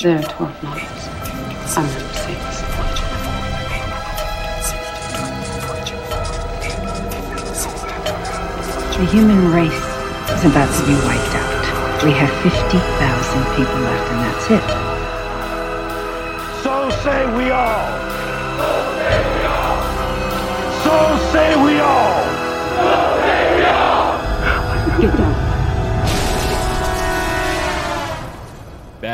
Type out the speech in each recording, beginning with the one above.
There are 12 months. I'm number six. The human race is about to be wiped out. We have 50,000 people left, and that's it. So say we all. So say we all. So say we all. Get down.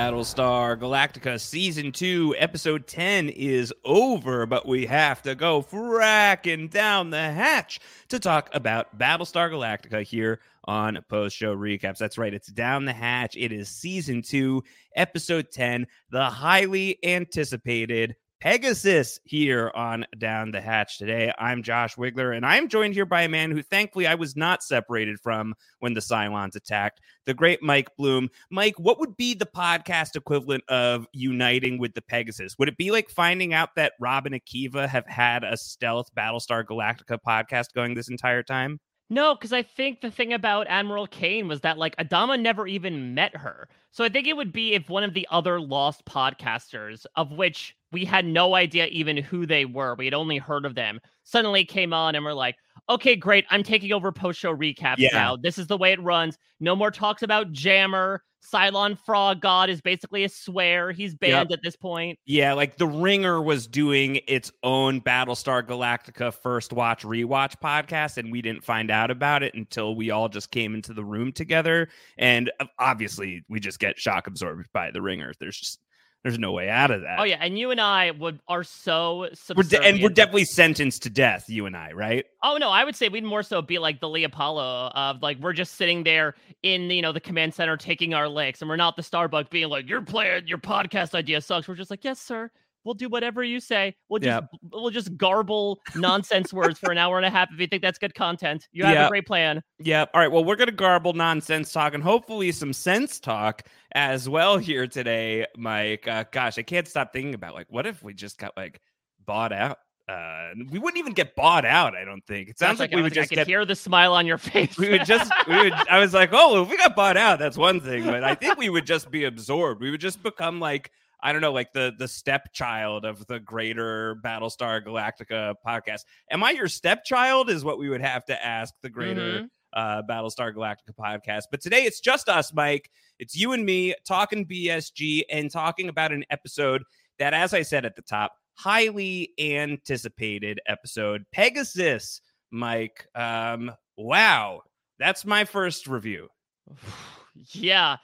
Battlestar Galactica Season 2, Episode 10 is over, but we have to go fracking down the hatch to talk about Battlestar Galactica here on Post Show Recaps. That's right, it's down the hatch. It is Season 2, Episode 10, the highly anticipated Pegasus here on Down the Hatch today. I'm Josh Wigler, and I'm joined here by a man who thankfully I was not separated from when the Cylons attacked, the great Mike Bloom. Mike, what would be the podcast equivalent of uniting with the Pegasus? Would it be like finding out that Rob and Akiva have had a stealth Battlestar Galactica podcast going this entire time? No, because I think the thing about Admiral Cain was that like Adama never even met her. So I think it would be if one of the other lost podcasters, of which we had no idea even who they were, we had only heard of them, suddenly came on and were like, okay, great, I'm taking over post show recaps Yeah. now. This is the way it runs. No more talks about Jammer. Cylon Frog God is basically a swear. He's banned at this point. Yeah, like The Ringer was doing its own Battlestar Galactica first watch rewatch podcast, and we didn't find out about it until we all just came into the room together. And uh, obviously, we just get shock absorbed by The Ringer. There's just there's no way out of that. Oh yeah, and you and I would are so We're de- and we're definitely sentenced to death, you and I, right? Oh no, I would say we'd more so be like the Lee Apollo of like we're just sitting there in you know the command center taking our licks, and we're not the Starbucks being like your playing your podcast idea sucks. We're just like yes sir, we'll do whatever you say. We'll just Yep. we'll just garble nonsense words for an hour and a half if you think that's good content. You have Yep. a great plan. Yeah. All right. Well, we're going to garble nonsense talk and hopefully some sense talk as well here today, Mike. Uh, gosh, I can't stop thinking about like, what if we just got like bought out? Uh, we wouldn't even get bought out. I don't think it sounds like, I we would just I could get. hear the smile on your face. We would just. We would. I was like, oh, if we got bought out, that's one thing. But I think we would just be absorbed. We would just become like. I don't know, like the the stepchild of the greater Battlestar Galactica podcast. Am I your stepchild? Is what we would have to ask the greater Mhm. uh, Battlestar Galactica podcast. But today it's just us, Mike. It's you and me talking BSG and talking about an episode that, as I said at the top, highly anticipated episode Pegasus. Mike, um, wow, that's my first review. yeah,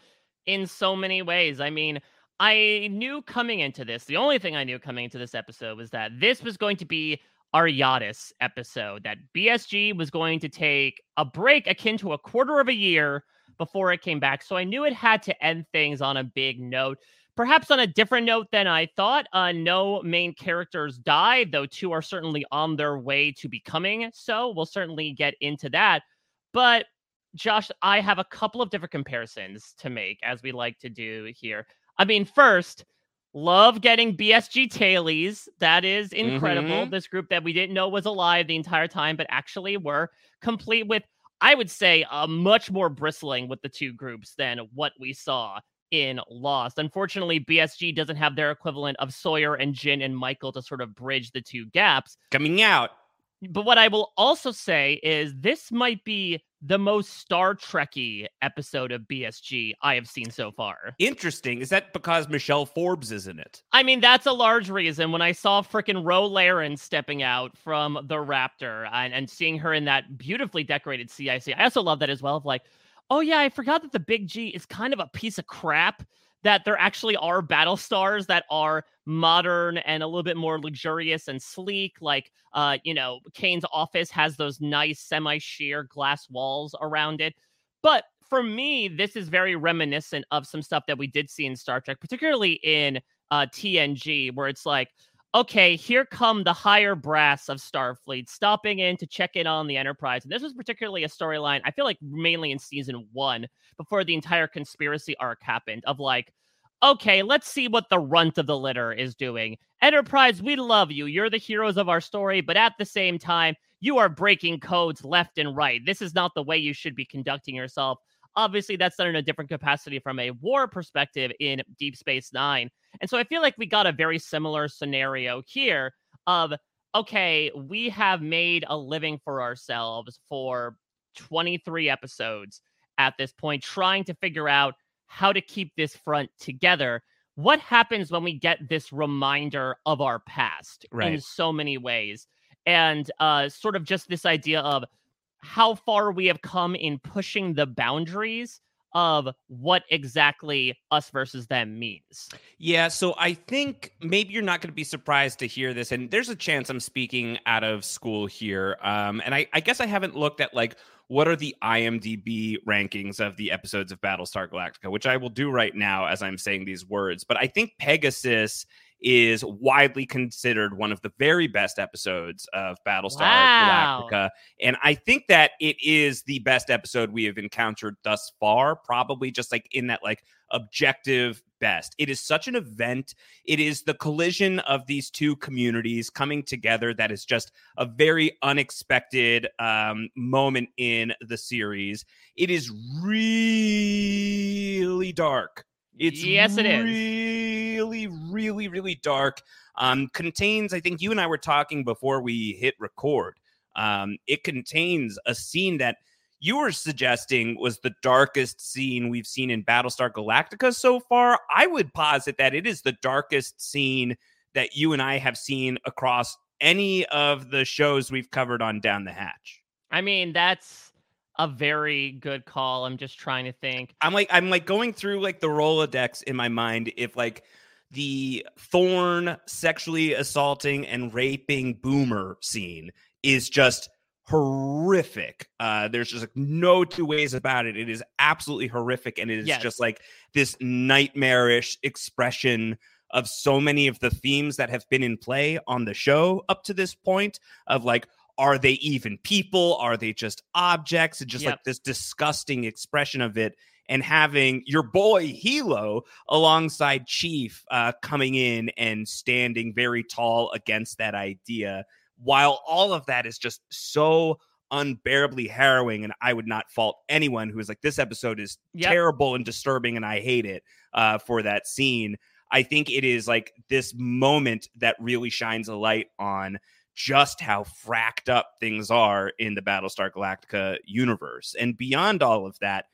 in so many ways. I mean, I knew coming into this, the only thing I knew coming into this episode was that this was going to be our Yadis episode, that BSG was going to take a break akin to a quarter of a year before it came back. So I knew it had to end things on a big note. Perhaps on a different note than I thought. Uh, no main characters died, though two are certainly on their way to becoming so. We'll certainly get into that. But Josh, I have a couple of different comparisons to make, as we like to do here. I mean, first, love getting BSG tailies. That is incredible. Mhm. This group that we didn't know was alive the entire time, but actually were complete with, I would say, a much more bristling with the two groups than what we saw in Lost. Unfortunately, BSG doesn't have their equivalent of Sawyer and Jin and Michael to sort of bridge the two gaps. Coming out. But what I will also say is this might be the most Star Trekky episode of BSG I have seen so far. Interesting. Is that because Michelle Forbes is in it? I mean, that's a large reason. When I saw frickin' Ro Laren stepping out from the Raptor uh, and, and seeing her in that beautifully decorated CIC, I also love that as well. Of like, oh yeah, I forgot that the Big G is kind of a piece of crap. That there actually are battle stars that are modern and a little bit more luxurious and sleek. Like, uh, you know, Cain's office has those nice semi-sheer glass walls around it. But for me, this is very reminiscent of some stuff that we did see in Star Trek, particularly in uh, TNG, where it's like, okay, here come the higher brass of Starfleet stopping in to check in on the Enterprise. And this was particularly a storyline, I feel like mainly in season one, before the entire conspiracy arc happened, of like, okay, let's see what the runt of the litter is doing. Enterprise, we love you. You're the heroes of our story, but at the same time, you are breaking codes left and right. This is not the way you should be conducting yourself. Obviously, that's done in a different capacity from a war perspective in Deep Space Nine. And so I feel like we got a very similar scenario here of okay, we have made a living for ourselves for 23 episodes at this point, trying to figure out how to keep this front together. What happens when we get this reminder of our past right. in so many ways? And uh, sort of just this idea of how far we have come in pushing the boundaries of what exactly us versus them means. Yeah, so I think maybe you're not going to be surprised to hear this, and there's a chance I'm speaking out of school here. Um, and I, I guess I haven't looked at like what are the IMDb rankings of the episodes of Battlestar Galactica, which I will do right now as I'm saying these words. But I think Pegasus is widely considered one of the very best episodes of Battlestar Wow. Galactica. And I think that it is the best episode we have encountered thus far, probably just like in that like objective best. It is such an event. It is the collision of these two communities coming together that is just a very unexpected um, moment in the series. It is really dark. It's Yes, it is. really, really, really dark. Um, contains, I think you and I were talking before we hit record. Um, it contains a scene that you were suggesting was the darkest scene we've seen in Battlestar Galactica so far. I would posit that it is the darkest scene that you and I have seen across any of the shows we've covered on Down the Hatch. I mean, that's a very good call. I'm just trying to think. I'm like I'm like going through like the Rolodex in my mind if like the Thorne sexually assaulting and raping Boomer scene is just horrific. Uh there's just like no two ways about it. It is absolutely horrific and it is Yes. just like this nightmarish expression of so many of the themes that have been in play on the show up to this point of like are they even people are they just objects and just Yep. like this disgusting expression of it and having your boy Helo alongside Chief uh, coming in and standing very tall against that idea, while all of that is just so unbearably harrowing. And I would not fault anyone who is like, this episode is Yep. terrible and disturbing and I hate it uh, for that scene. I think it is like this moment that really shines a light on just how fracked up things are in the Battlestar Galactica universe. And beyond all of that,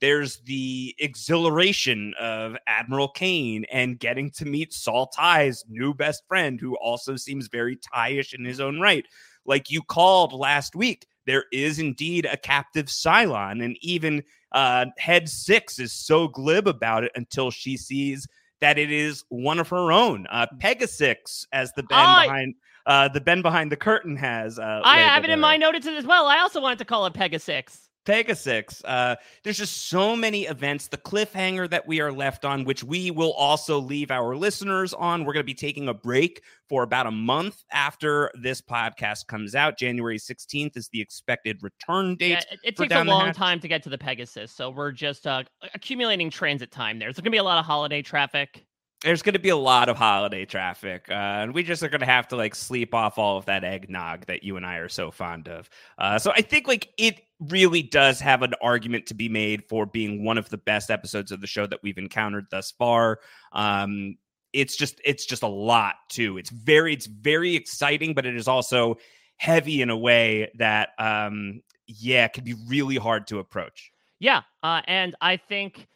there's the exhilaration of Admiral Cain and getting to meet Saul Tigh's new best friend, who also seems very Tighish in his own right. Like you called last week, there is indeed a captive Cylon, and even uh, Head Six is so glib about it until she sees that it is one of her own, uh, Pegasix, as the band behind uh, the Ben behind the curtain has. Uh, I have it in my notes as well. I also wanted to call it Pegasix. Pegasix. Uh, there's just so many events. The cliffhanger that we are left on, which we will also leave our listeners on. We're going to be taking a break for about a month after this podcast comes out. January 16th is the expected return date. Yeah, it, it takes a long time to get to the Pegasus, so we're just uh, accumulating transit time there. There's going to be a lot of holiday traffic there's going to be a lot of holiday traffic, uh, and we just are going to have to like sleep off all of that eggnog that you and I are so fond of. Uh, so I think like it really does have an argument to be made for being one of the best episodes of the show that we've encountered thus far. Um, it's just it's just a lot too. It's very it's very exciting, but it is also heavy in a way that um, yeah, can be really hard to approach. Yeah, uh, and I think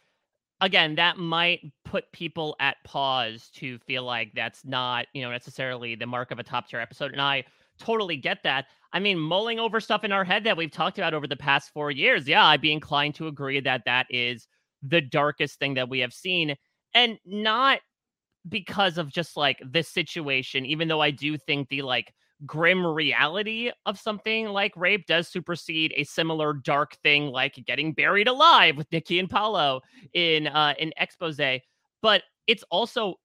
again, that might put people at pause to feel like that's not, you know, necessarily the mark of a top tier episode. And I totally get that. I mean, mulling over stuff in our head that we've talked about over the past four years, yeah, I'd be inclined to agree that that is the darkest thing that we have seen. And not because of just like this situation, even though I do think the like grim reality of something like rape does supersede a similar dark thing like getting buried alive with Nikki and Paolo in uh in expose. But it's also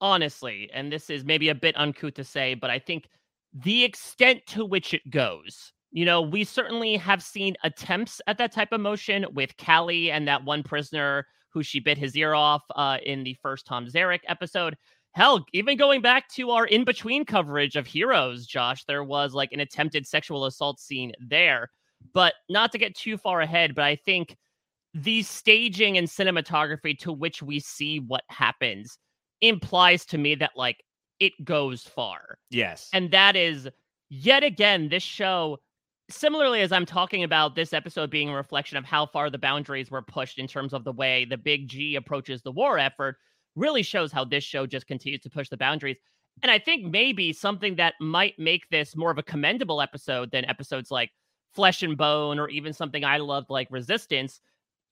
honestly and this is maybe a bit uncouth to say but I think the extent to which it goes. You know we certainly have seen attempts at that type of motion with Callie and that one prisoner who she bit his ear off uh in the first Tom Zarek episode Hell, even going back to our in between coverage of Heroes, Josh, there was like an attempted sexual assault scene there. But not to get too far ahead, but I think the staging and cinematography to which we see what happens implies to me that like it goes far. Yes. And that is yet again this show similarly as I'm talking about this episode being a reflection of how far the boundaries were pushed in terms of the way the big G approaches the war effort, really shows how this show just continues to push the boundaries. And I think maybe something that might make this more of a commendable episode than episodes like Flesh and Bone or even something I loved like Resistance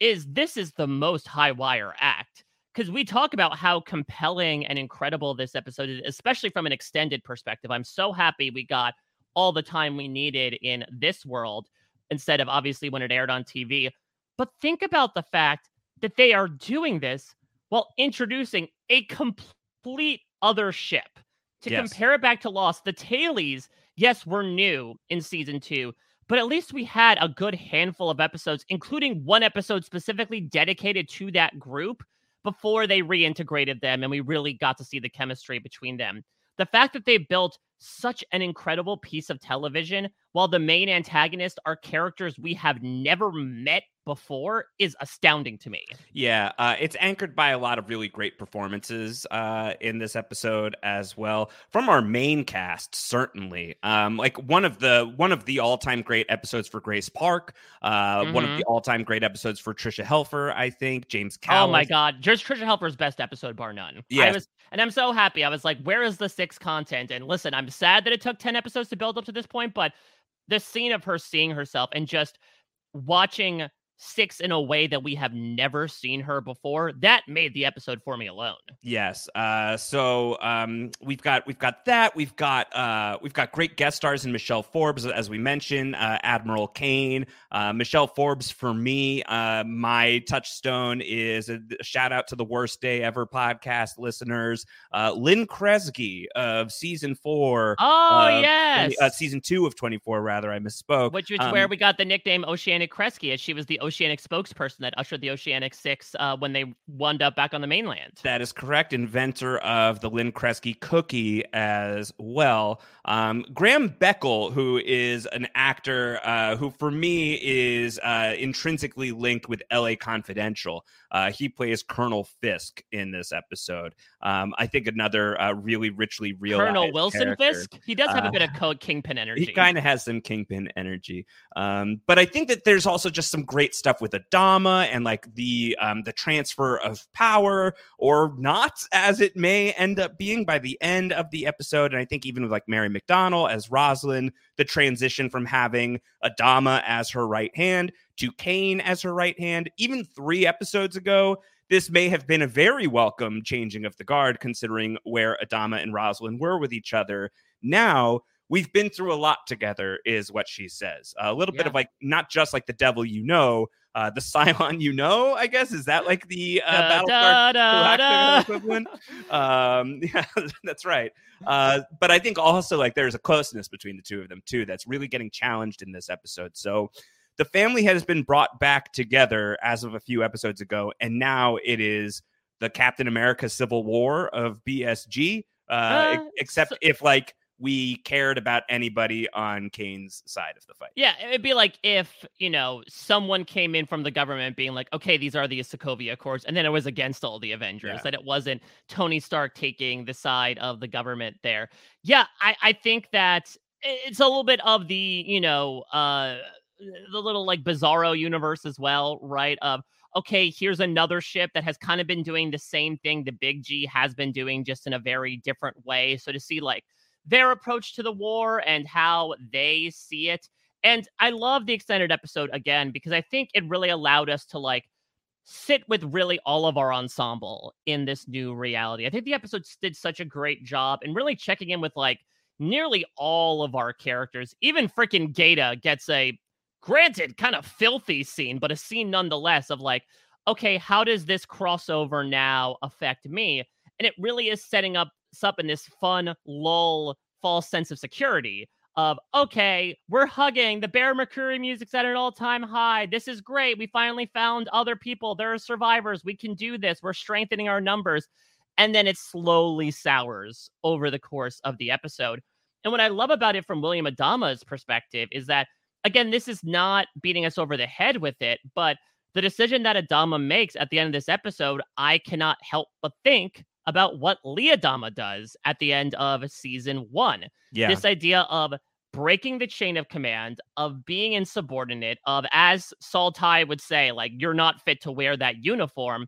is this is the most high wire act. Because we talk about how compelling and incredible this episode is, especially from an extended perspective. I'm so happy we got all the time we needed in this world instead of obviously when it aired on TV. But think about the fact that they are doing this while introducing a complete other ship. To yes. compare it back to Lost, the Tailies, yes, were new in season two, but at least we had a good handful of episodes, including one episode specifically dedicated to that group before they reintegrated them and we really got to see the chemistry between them. The fact that they built such an incredible piece of television while the main antagonists are characters we have never met before is astounding to me. Yeah, uh, it's anchored by a lot of really great performances uh, in this episode as well from our main cast. Certainly, um, like one of the one of the all time great episodes for Grace Park, uh, mm-hmm. one of the mm-hmm. all time great episodes for Tricia Helfer. I think James. Oh my God, just Tricia Helfer's best episode, bar none. Yeah, I was, and I'm so happy. I was like, where is the six content? And listen, I'm sad that it took ten episodes to build up to this point, but the scene of her seeing herself and just watching six in a way that we have never seen her before that made the episode for me alone. Yes uh so um we've got we've got that we've got uh we've got great guest stars in michelle forbes as we mentioned uh admiral cain uh michelle forbes for me uh my touchstone is a, shout out to the worst day ever podcast listeners uh lynne kresge of season four oh yes uh, season two of 24 rather i misspoke which is um, where we got the nickname oceanic kresge as she was the Oceanic spokesperson that ushered the Oceanic Six uh, when they wound up back on the mainland. That is correct. Inventor of the Lynne Kresge cookie as well. Um, Graham Beckel, who is an actor uh, who, for me, is uh, intrinsically linked with LA Confidential. Uh, he plays Colonel Fisk in this episode. Um, I think another uh, really richly real Colonel Wilson character. Fisk. He does have a Uh, bit of code kingpin energy. He kind of has some kingpin energy, um, but I think that there's also just some great stuff with Adama and like the um, the transfer of power, or not, as it may end up being by the end of the episode. And I think even with like Mary McDonnell as Roslin, the transition from having Adama as her right hand to Cain as her right hand, even three episodes ago. This may have been a very welcome changing of the guard, considering where Adama and Roslin were with each other. Now, we've been through a lot together is what she says. A little bit of like not just like the devil you know uh the cylon you know i guess? Is that like the uh Da, Battlestar da, da, equivalent? Um yeah that's right. Uh but i think also like there's a closeness between the two of them too that's really getting challenged in this episode. So the family has been brought back together as of a few episodes ago and now it is the captain america civil war of bsg uh, Uh, except so- if like we cared about anybody on Cain's side of the fight. Yeah, it'd be like if, you know, someone came in from the government being like, okay, these are the Sokovia Accords, and then it was against all the Avengers, Yeah. that it wasn't Tony Stark taking the side of the government there. Yeah, I, I think that it's a little bit of the, you know, uh the little like bizarro universe as well, right? Of okay, here's another ship that has kind of been doing the same thing the Big G has been doing, just in a very different way. So to see like their approach to the war and how they see it. And I love the extended episode again because I think it really allowed us to like sit with really all of our ensemble in this new reality. I think the episodes did such a great job in really checking in with like nearly all of our characters. Even freaking Gaeta gets a granted kind of filthy scene, but a scene nonetheless of like, okay, how does this crossover now affect me? And it really is setting up up in this fun lull false sense of security of okay we're hugging the bear mccreary music's at an all-time high this is great we finally found other people there are survivors we can do this we're strengthening our numbers and then it slowly sours over the course of the episode. And what i love about it from william adama's perspective is that again this is not beating us over the head with it but the decision that adama makes at the end of this episode i cannot help but think about what Lee Adama does at the end of season one. Yeah. This idea of breaking the chain of command, of being insubordinate, of, as Saul Tigh would say, like, you're not fit to wear that uniform,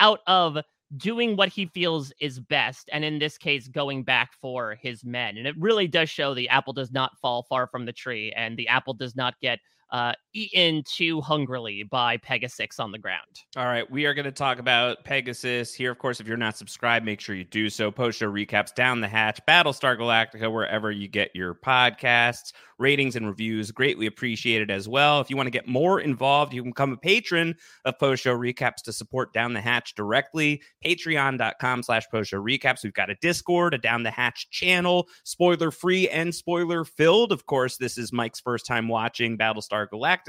out of doing what he feels is best. And in this case, going back for his men. And it really does show the apple does not fall far from the tree and the apple does not get uh, eaten too hungrily by Pegasus on the ground. All right, we are going to talk about Pegasus here. Of course, if you're not subscribed, make sure you do so. Post show recaps down the hatch, Battlestar Galactica, wherever you get your podcasts. Ratings and reviews greatly appreciated as well. If you want to get more involved, you can become a patron of Post Show Recaps to support Down the Hatch directly. Patreon.com slash Post Show Recaps. We've got a Discord, a Down the Hatch channel, spoiler free and spoiler filled. Of course, this is Mike's first time watching Battlestar Galactica,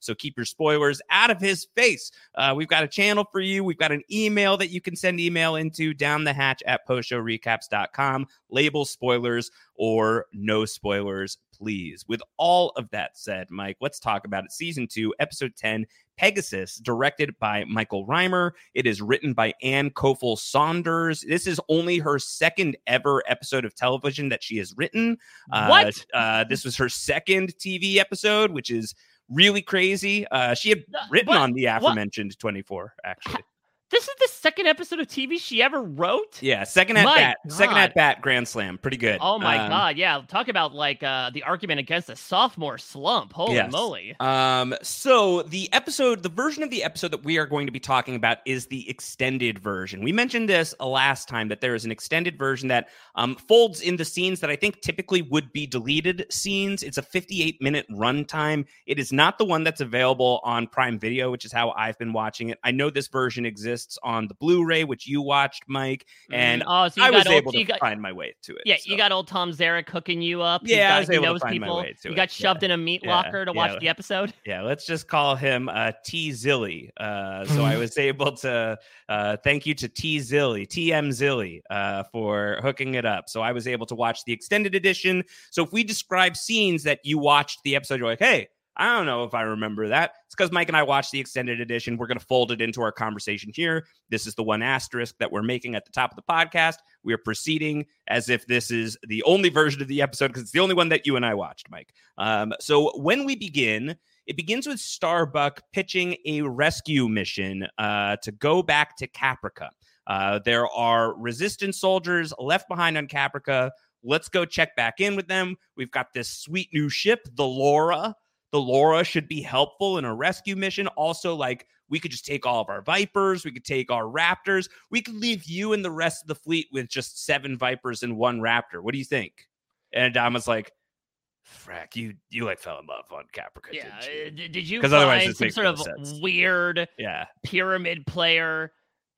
so keep your spoilers out of his face. Uh, we've got a channel for you. We've got an email that you can send email into down the hatch at postshowrecaps.com. Label spoilers or no spoilers, please. With all of that said, Mike, let's talk about it. Season two, episode 10, Pegasus, directed by Michael Rymer. It is written by Anne Cofell Saunders. This is only her second ever episode of television that she has written. Uh, What? Uh, this was her second TV episode, which is really crazy. Uh, she had written what? on the What? aforementioned 24, actually. This is the second episode of TV she ever wrote. Yeah, second at My bat, second at bat, grand slam, pretty good. Oh my Um, god, yeah. Talk about like uh the argument against a sophomore slump. Holy Yes. moly. Um, so the episode, the version of the episode that we are going to be talking about is the extended version. We mentioned this last time that there is an extended version that um, folds in the scenes that I think typically would be deleted scenes. It's a 58 minute runtime. It is not the one that's available on Prime Video, which is how I've been watching it. I know this version exists. Exists on the Blu-ray, which you watched, Mike, and Mm, oh, so you I was old- able you to got- find my way to it. Yeah, so. you got old Tom Zarek hooking you up. Yeah, I got- was able to knows find my people. way to you it, got shoved yeah. in a meat Yeah, locker to watch yeah. the episode. Yeah, let's just call him uh, T Zilly. Uh, so I was able to uh, thank you to T Zilly, TM Zilly, uh, for hooking it up. So I was able to watch the extended edition. So if we describe scenes that you watched the episode, you're like, hey, I don't know if I remember that. It's because Mike and I watched the extended edition. We're going to fold it into our conversation here. This is the one asterisk that we're making at the top of the podcast. We are proceeding as if this is the only version of the episode because it's the only one that you and I watched, Mike. Um, so when we begin, it begins with Starbuck pitching a rescue mission uh, to go back to Caprica. Uh, there are resistance soldiers left behind on Caprica. Let's go check back in with them. We've got this sweet new ship, the Laura. The Laura should be helpful in a rescue mission. Also, like we could just take all of our Vipers, we could take our Raptors, we could leave you and the rest of the fleet with just seven Vipers and one Raptor. What do you think? And Adama's like, Frack, you you like fell in love on Caprica, Yeah. uh, Did, you 'Cause otherwise find some sort no of sense. weird Yeah. pyramid player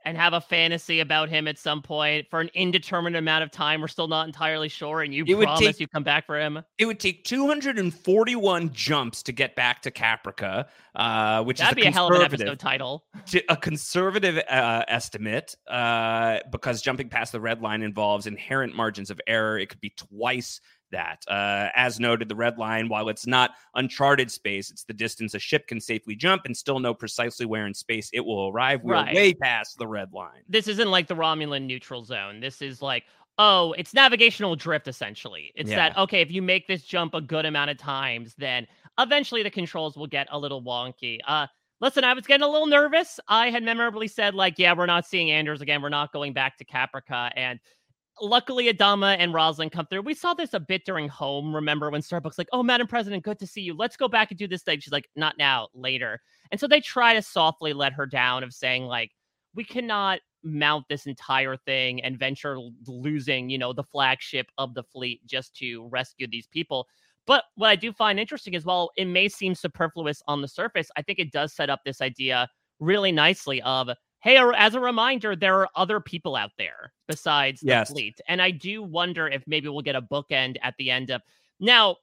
and have a fantasy about him at some point for an indeterminate amount of time? We're still not entirely sure, and you It promise take- you come back for him. It would take 241 jumps to get back to Caprica, uh, which That'd is be a hell of an conservative- episode title. to a conservative uh, estimate uh, because jumping past the red line involves inherent margins of error. It could be twice that. Uh, as noted, the red line, while it's not uncharted space, it's the distance a ship can safely jump and still know precisely where in space it will arrive. We're Right. way past the red line. This isn't like the Romulan neutral zone. This is like, oh, it's navigational drift essentially. It's that okay, if you make this jump a good amount of times, then eventually the controls will get a little wonky. Uh listen, I was getting a little nervous. I had memorably said, like, yeah, we're not seeing Anders again. We're not going back to Caprica. And luckily Adama and Roslin come through. We saw this a bit during home. Remember when Starbucks like, oh, Madam President, good to see you. Let's go back and do this thing. She's like, not now, later. And so they try to softly let her down of saying, like, we cannot mount this entire thing and venture losing, you know, the flagship of the fleet just to rescue these people. But what I do find interesting is while it may seem superfluous on the surface, I think it does set up this idea really nicely of hey, as a reminder, there are other people out there besides the Yes. fleet. And I do wonder if maybe we'll get a bookend at the end of now,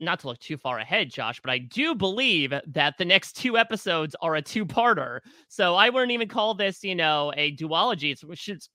not to look too far ahead, Josh, but I do believe that the next two episodes are a two-parter. So I wouldn't even call this, you know, a duology. It's,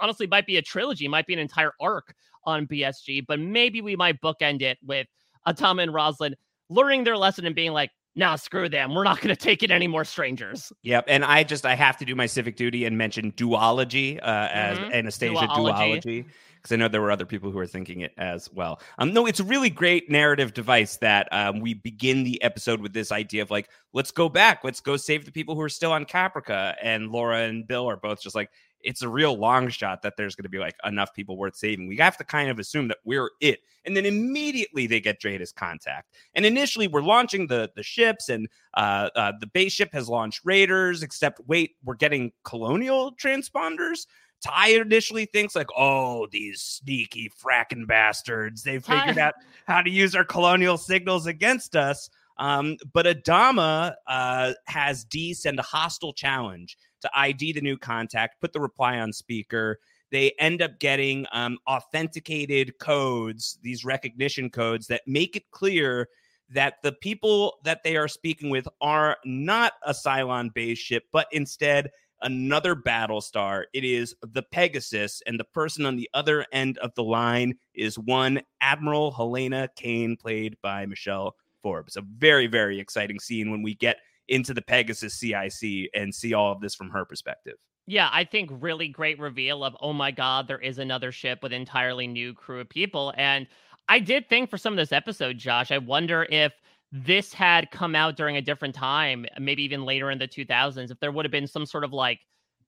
honestly might be a trilogy, might be an entire arc on BSG, but maybe we might bookend it with uh, Adama and Roslin learning their lesson and being like, nah, screw them. We're not going to take it any more strangers. Yep, and I just I have to do my civic duty and mention duology uh, as Mhm. Anastasia Dualla. duology because I know there were other people who were thinking it as well. Um, no, it's a really great narrative device that um, we begin the episode with this idea of like, let's go back, let's go save the people who are still on Caprica, and Laura and Bill are both just like. It's a real long shot that there's going to be like enough people worth saving. We have to kind of assume that we're it, and then immediately they get DRADIS contact. And initially, we're launching the the ships, and uh, uh, the base ship has launched raiders, except wait, we're getting colonial transponders. Tigh initially thinks like, oh, these sneaky fracking bastards. They figured out how to use our colonial signals against us. Um, but Adama uh, has D send a hostile challenge to ID the new contact, put the reply on speaker. They end up getting um, authenticated codes, these recognition codes that make it clear that the people that they are speaking with are not a Cylon base ship, but instead another battle star. It is the Pegasus, and the person on the other end of the line is one Admiral Helena Cain, played by Michelle Forbes. A very, very exciting scene when we get into the Pegasus CIC and see all of this from her perspective. Yeah, I think really great reveal of oh my god, there is another ship with entirely new crew of people. And I did think for some of this episode, Josh, I wonder if this had come out during a different time, maybe even later in the 2000s, if there would have been some sort of like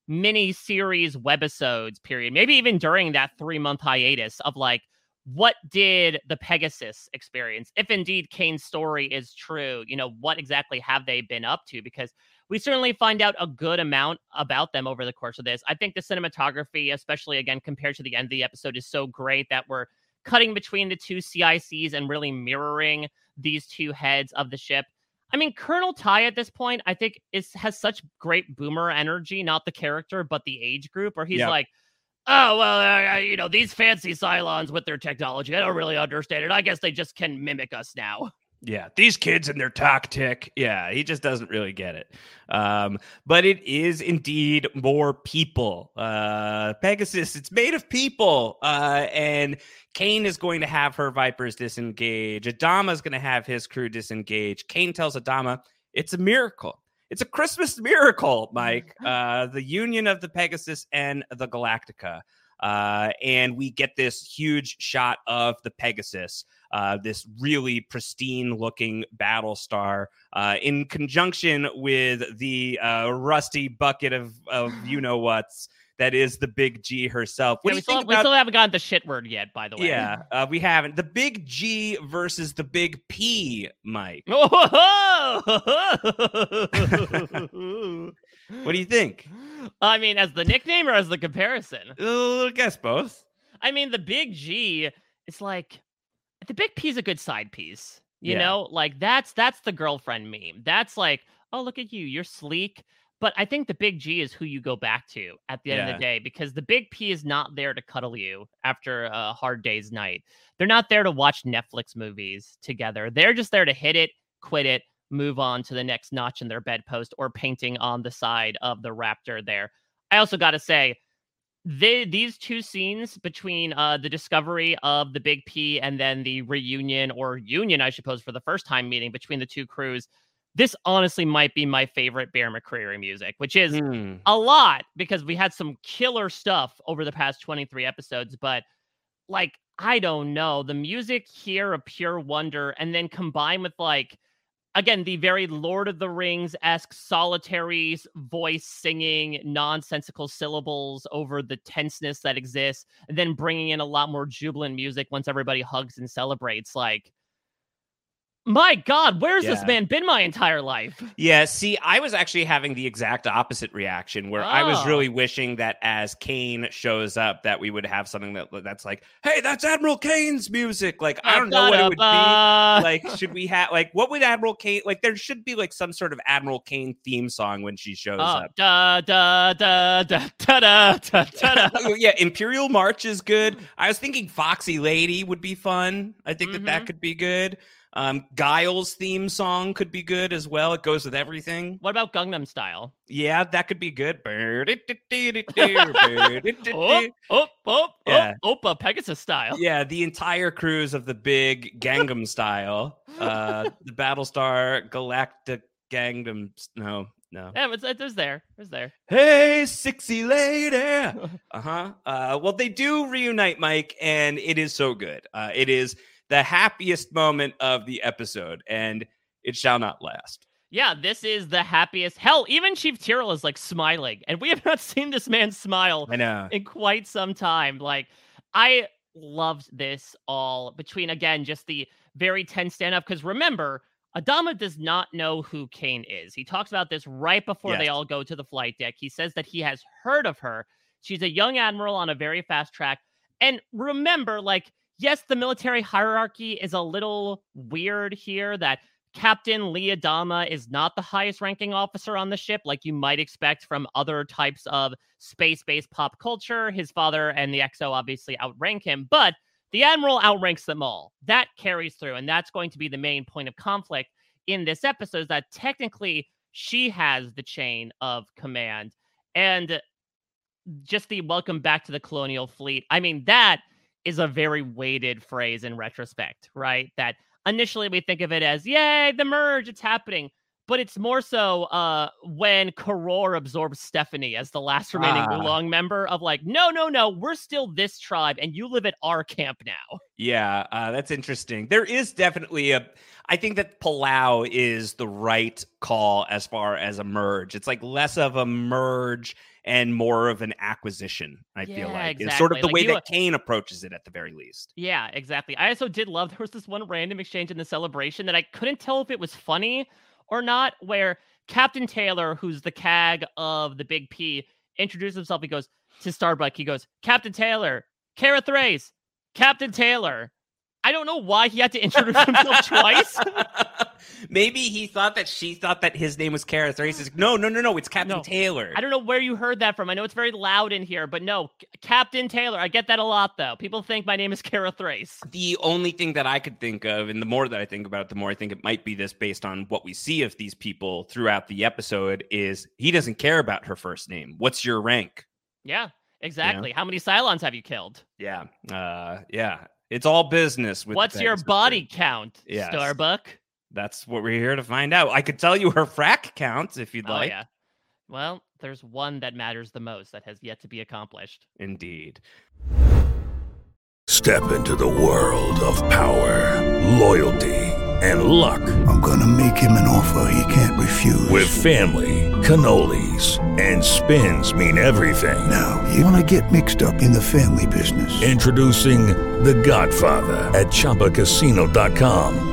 mini series webisodes period, maybe even during that three month hiatus of like, what did the Pegasus experience? If indeed Cain's story is true, you know, what exactly have they been up to? Because we certainly find out a good amount about them over the course of this. I think the cinematography, especially again compared to the end of the episode, is so great that we're cutting between the two CICs and really mirroring these two heads of the ship. I mean, Colonel Tigh at this point, I think is has such great boomer energy, not the character, but the age group, where he's like, "Oh well, uh, you know, these fancy Cylons with their technology, I don't really understand it. I guess they just can mimic us now." Yeah, these kids and their tactic. Yeah, he just doesn't really get it. Um, but it is indeed more people. Uh, Pegasus, it's made of people. Uh, and Cain is going to have her Vipers disengage. Adama is going to have his crew disengage. Cain tells Adama, it's a miracle. It's a Christmas miracle, Mike. Uh, the union of the Pegasus and the Galactica. Uh, and we get this huge shot of the Pegasus, uh, this really pristine looking battle star, uh, in conjunction with the uh, rusty bucket of, of you know what's that is the big G herself. What Yeah, we, still, think we still haven't gotten the shit word yet, by the way. yeah, uh, we haven't. The big G versus the big P, Mike. What do you think? I mean, as the nickname or as the comparison? Uh, I guess both. I mean, the big G is like the big P is a good side piece. You Yeah. know, like that's that's the girlfriend meme. That's like, oh look at you, you're sleek. But I think the big G is who you go back to at the end of the day because the big P is not there to cuddle you after a hard day's night. They're not there to watch Netflix movies together. They're just there to hit it, quit it, move on to the next notch in their bedpost or painting on the side of the raptor there. I also got to say, they, these two scenes between uh, the discovery of the Big P and then the reunion or union, I suppose, for the first time meeting between the two crews, this honestly might be my favorite Bear McCreary music, which is Hmm. a lot because we had some killer stuff over the past 23 episodes, but like, I don't know, the music here, a pure wonder, and then combined with like, again, the very Lord of the Rings esque solitary voice singing nonsensical syllables over the tenseness that exists, and then bringing in a lot more jubilant music once everybody hugs and celebrates. Like, my God, where's yeah. this man been my entire life? Yeah, see, I was actually having the exact opposite reaction where oh. I was oh. really wishing that as Cain shows up, that we would have something that that's like, hey, that's Admiral Cain's music. Like, I don't know what it would be. Like, should we have like what would Admiral Cain like there should be like some sort of Admiral Kane theme song when she shows oh, up. Da da da da da da da da Yeah, Imperial March is good. I was thinking Foxy Lady would be fun. I think mm-hmm. that that mm-hmm. could be good. Um, Guile's theme song could be good as well. It goes with everything. What about Gangnam Style? Yeah, that could be good. Oh, oh, oh, Yeah. oh, Opa Pegasus style. yeah, the entire cruise of the big Gangnam style, uh, the Battlestar Galactic Gangnam. No, no. Yeah, it's, it's, it's there. It's there. Hey, sexy lady. Uh-huh. Uh Well, they do reunite, Mike, and it is so good. Uh, it is the happiest moment of the episode, and it shall not last. Yeah, this is the happiest. Hell, even Chief Tyrol is like smiling, and we have not seen this man smile I know. in quite some time. Like, I loved this all between again just the very tense stand up. Because remember, Adama does not know who Cain is. He talks about this right before they all go to the flight deck. He says that he has heard of her. She's a young admiral on a very fast track. And remember, like, yes, the military hierarchy is a little weird here that Captain Lee Adama is not the highest ranking officer on the ship, like you might expect from other types of space based pop culture. His father and the XO obviously outrank him, but the Admiral outranks them all. That carries through, and that's going to be the main point of conflict in this episode is that technically she has the chain of command. And just the welcome back to the colonial fleet. I mean, that is a very weighted phrase in retrospect, right? That initially we think of it as, yay, the merge, it's happening. But it's more so uh, when Koror absorbs Stephenie as the last remaining Ah. Ulong member of like, no, no, no, we're still this tribe and you live at our camp now. Yeah, uh, that's interesting. There is definitely a. I think that Palau is the right call as far as a merge. It's like less of a merge and more of an acquisition. I feel Yeah, like it's sort of the Like, way you- that Cain approaches it at the very least. Yeah, exactly. I also did love there was this one random exchange in the celebration that I couldn't tell if it was funny or not, where Captain Taylor, who's the CAG of the Big P, introduces himself. He goes to Starbuck. He goes, Captain Taylor, Kara Thrace, Captain Taylor. I don't know why he had to introduce himself twice. maybe he thought that she thought that his name was Kara Thrace. Like, no, no, no, no, it's Captain No. Taylor. I don't know where you heard that from. I know it's very loud in here, but no, C- Captain Taylor. I get that a lot though. People think my name is Kara Thrace. The only thing that I could think of, and the more that I think about it, the more I think it might be this based on what we see of these people throughout the episode, is he doesn't care about her first name. What's your rank? Yeah, exactly. How many Cylons have you killed? Yeah. Uh yeah. It's all business with What's your body count, Yes. Starbuck? That's what we're here to find out. I could tell you her frack count if you'd Oh like. yeah. Well, there's one that matters the most that has yet to be accomplished. Indeed. Step into the world of power, loyalty, and luck. I'm gonna make him an offer he can't refuse. With family, cannolis, and spins mean everything. Now, you wanna get mixed up in the family business. Introducing The Godfather at ChumbaCasino.com.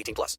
18 plus.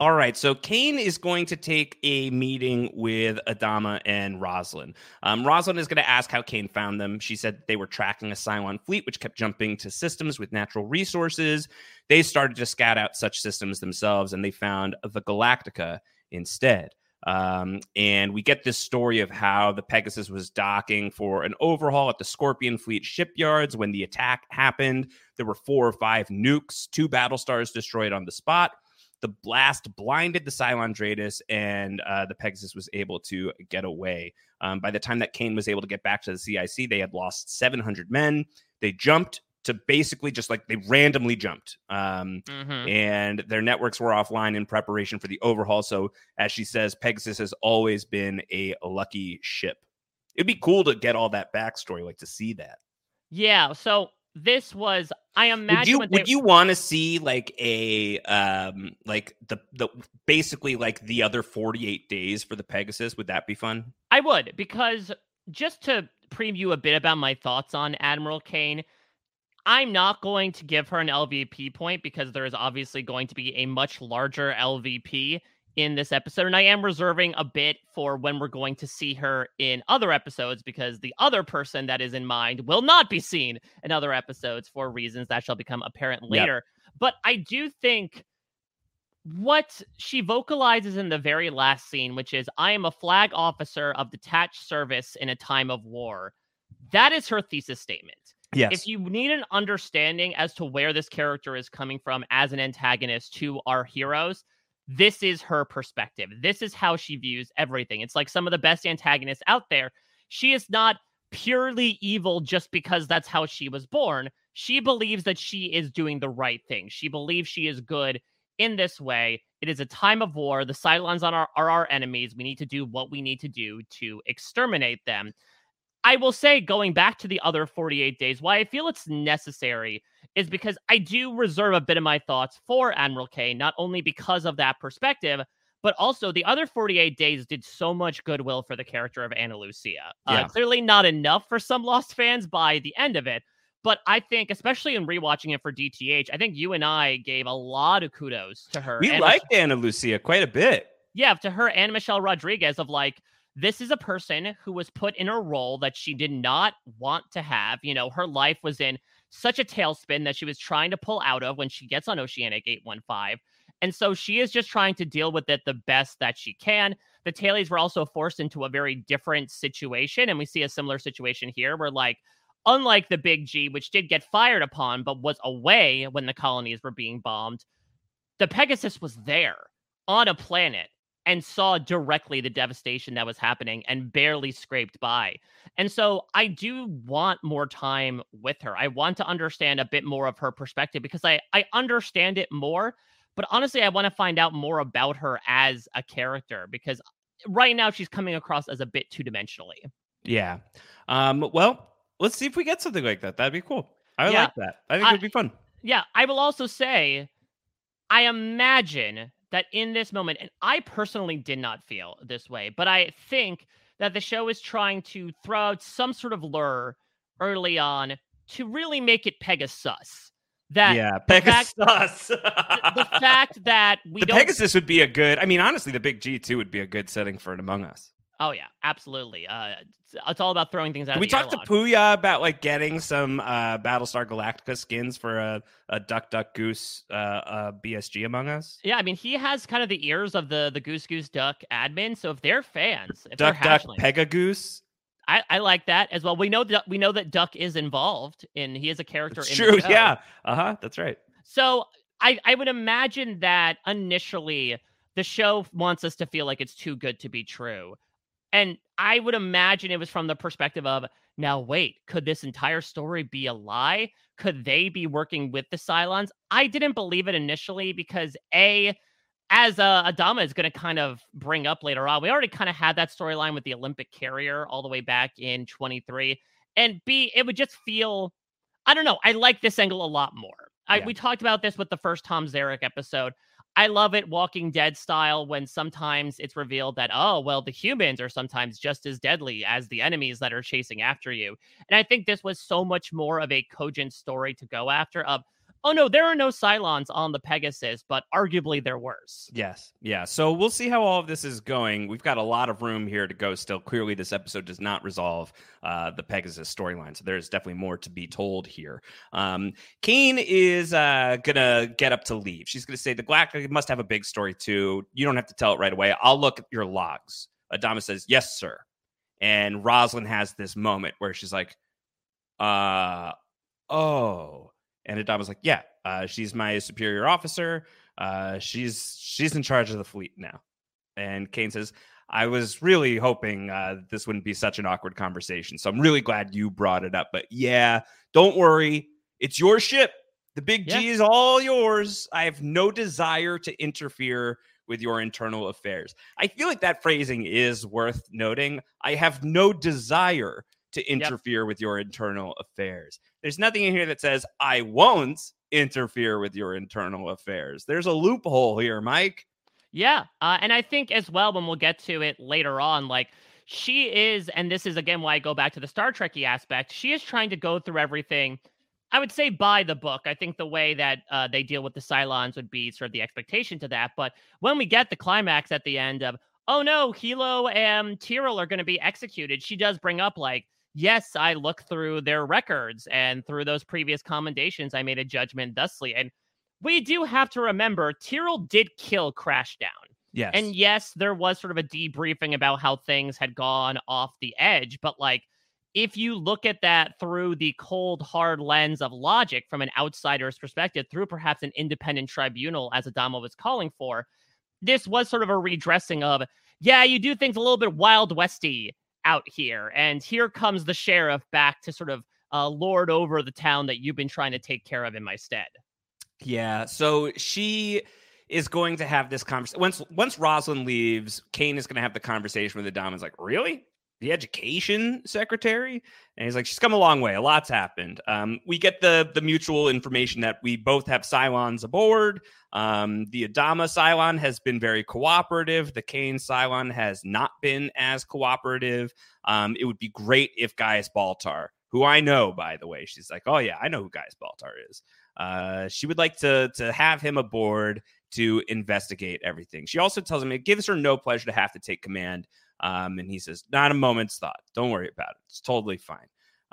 All right, so Cain is going to take a meeting with Adama and Roslin. Um, is going to ask how Cain found them. She said they were tracking a Cylon fleet, which kept jumping to systems with natural resources. They started to scout out such systems themselves, and they found the Galactica instead. Um, and we get this story of how the Pegasus was docking for an overhaul at the Scorpion Fleet shipyards when the attack happened. There were four or five nukes, two battle stars destroyed on the spot. The blast blinded the Cylon DRADIS, and uh, the Pegasus was able to get away. Um, by the time that Cain was able to get back to the CIC, they had lost 700 men. They jumped to basically just like they randomly jumped. Um, Mhm. and their networks were offline in preparation for the overhaul. So, as she says, Pegasus has always been a lucky ship. It'd be cool to get all that backstory, like to see that. Yeah. So this was. I imagine. Would you they- would you want to see like a um like the the basically like the other 48 days for the Pegasus? Would that be fun? I would because just to preview a bit about my thoughts on Admiral Cain, I'm not going to give her an LVP point because there is obviously going to be a much larger LVP in this episode. And I am reserving a bit for when we're going to see her in other episodes because the other person that is in mind will not be seen in other episodes for reasons that shall become apparent Yep. later. But I do think what she vocalizes in the very last scene, which is, I am a flag officer of detached service in a time of war. That is her thesis statement. Yes. If you need an understanding as to where this character is coming from as an antagonist to our heroes, this is her perspective. This is how she views everything. It's like some of the best antagonists out there. She is not purely evil just because that's how she was born. She believes that she is doing the right thing. She believes she is good in this way. It is a time of war. The Cylons on our, are our enemies. We need to do what we need to do to exterminate them. I will say, going back to the other 48 days, why I feel it's necessary is because I do reserve a bit of my thoughts for Admiral K, not only because of that perspective, but also the other 48 days did so much goodwill for the character of Ana Lucia. Uh, Clearly not enough for some Lost fans by the end of it. But I think, especially in rewatching it for DTH, I think you and I gave a lot of kudos to her. We liked Ana Lucia quite a bit. yeah, to her and Michelle Rodriguez of like this is a person who was put in a role that she did not want to have. You know, her life was in such a tailspin that she was trying to pull out of when she gets on Oceanic 815. And so she is just trying to deal with it the best that she can. The Tailies were also forced into a very different situation. And we see a similar situation here where, like, unlike the Big G, which did get fired upon but was away when the colonies were being bombed, the Pegasus was there on a planet and saw directly the devastation that was happening and barely scraped by. And so I do want more time with her. I want to understand a bit more of her perspective because I I understand it more, but honestly I want to find out more about her as a character because right now she's coming across as a bit two-dimensionally. Yeah. Um well, let's see if we get something like that. That'd be cool. I Yeah. like that. I think I- it'd be fun. Yeah, I will also say, I imagine that in this moment, and I personally did not feel this way, but I think that the show is trying to throw out some sort of lure early on to really make it Pegasus. That yeah, the fact- Pegasus. the fact that we the don't Pegasus would be a good. I mean, honestly, the Big G too would be a good setting for an Among Us. Oh yeah, absolutely. Uh, it's, it's all about throwing things out. Can we the talk to. Puya about like getting some uh, Battlestar Galactica skins for a, a Duck Duck Goose uh, uh, BSG Among Us? Yeah, I mean he has kind of the ears of the the Goose Goose Duck admin. So if they're fans, if Duck they're Duck Pegagoose. I, I like that as well. We know that we know that Duck is involved, and he is a character. In true. Yeah. Uh huh. That's right. So I I would imagine that initially the show wants us to feel like it's too good to be true, and I would imagine it was from the perspective of now wait, could this entire story be a lie? Could they be working with the Cylons? I didn't believe it initially because a as uh, Adama is going to kind of bring up later on, we already kind of had that storyline with the Olympic carrier all the way back in 23. And B, it would just feel, I don't know, I like this angle a lot more. I, Yeah. we talked about this with the first Tom Zarek episode. I love it Walking Dead style when sometimes it's revealed that, oh, well, the humans are sometimes just as deadly as the enemies that are chasing after you. And I think this was so much more of a cogent story to go after of, oh no, there are no Cylons on the Pegasus, but arguably they're worse. Yes. Yeah. So we'll see how all of this is going. We've got a lot of room here to go still. Clearly, this episode does not resolve uh, the Pegasus storyline. So there's definitely more to be told here. Um, Cain is uh, going to get up to leave. She's going to say, The Galactica must have a big story too. You don't have to tell it right away. I'll look at your logs. Adama says, Yes, sir. And Roslin has this moment where she's like, uh, oh. And Adama's like, yeah, uh, she's my superior officer. Uh, she's she's in charge of the fleet now. And Cain says, I was really hoping uh, this wouldn't be such an awkward conversation. So I'm really glad you brought it up. But yeah, don't worry. It's your ship. The big G is all yours. I have no desire to interfere with your internal affairs. I feel like that phrasing is worth noting. I have no desire to interfere with your internal affairs. There's nothing in here that says I won't interfere with your internal affairs. There's a loophole here, Mike. Yeah. Uh, and I think as well, when we'll get to it later on, like she is, and this is again why I go back to the Star Trekky aspect, she is trying to go through everything. I would say by the book. I think the way that uh, they deal with the Cylons would be sort of the expectation to that. But when we get the climax at the end of, oh no, Helo and Tyrol are going to be executed, she does bring up, like, yes, I look through their records and through those previous commendations, I made a judgment thusly. And we do have to remember Tyrol did kill Crashdown. Yes. And yes, there was sort of a debriefing about how things had gone off the edge, but like if you look at that through the cold, hard lens of logic from an outsider's perspective, through perhaps an independent tribunal, as Adama was calling for, this was sort of a redressing of, yeah, you do things a little bit Wild Westy out here. And here comes the sheriff back to sort of uh, lord over the town that you've been trying to take care of in my stead. Yeah. So she is going to have this conversation. Once once Roslin leaves, Cain is going to have the conversation with Adama. Is like, really? The education secretary? And he's like, she's come a long way. A lot's happened. Um, we get the the mutual information that we both have Cylons aboard. Um, the Adama Cylon has been very cooperative. The Cain Cylon has not been as cooperative. Um, it would be great if Gaius Baltar, who I know, by the way, she's like, oh yeah, I know who Gaius Baltar is. Uh, she would like to to have him aboard to investigate everything. She also tells him it gives her no pleasure to have to take command Um, and he says, "Not a moment's thought. Don't worry about it. It's totally fine."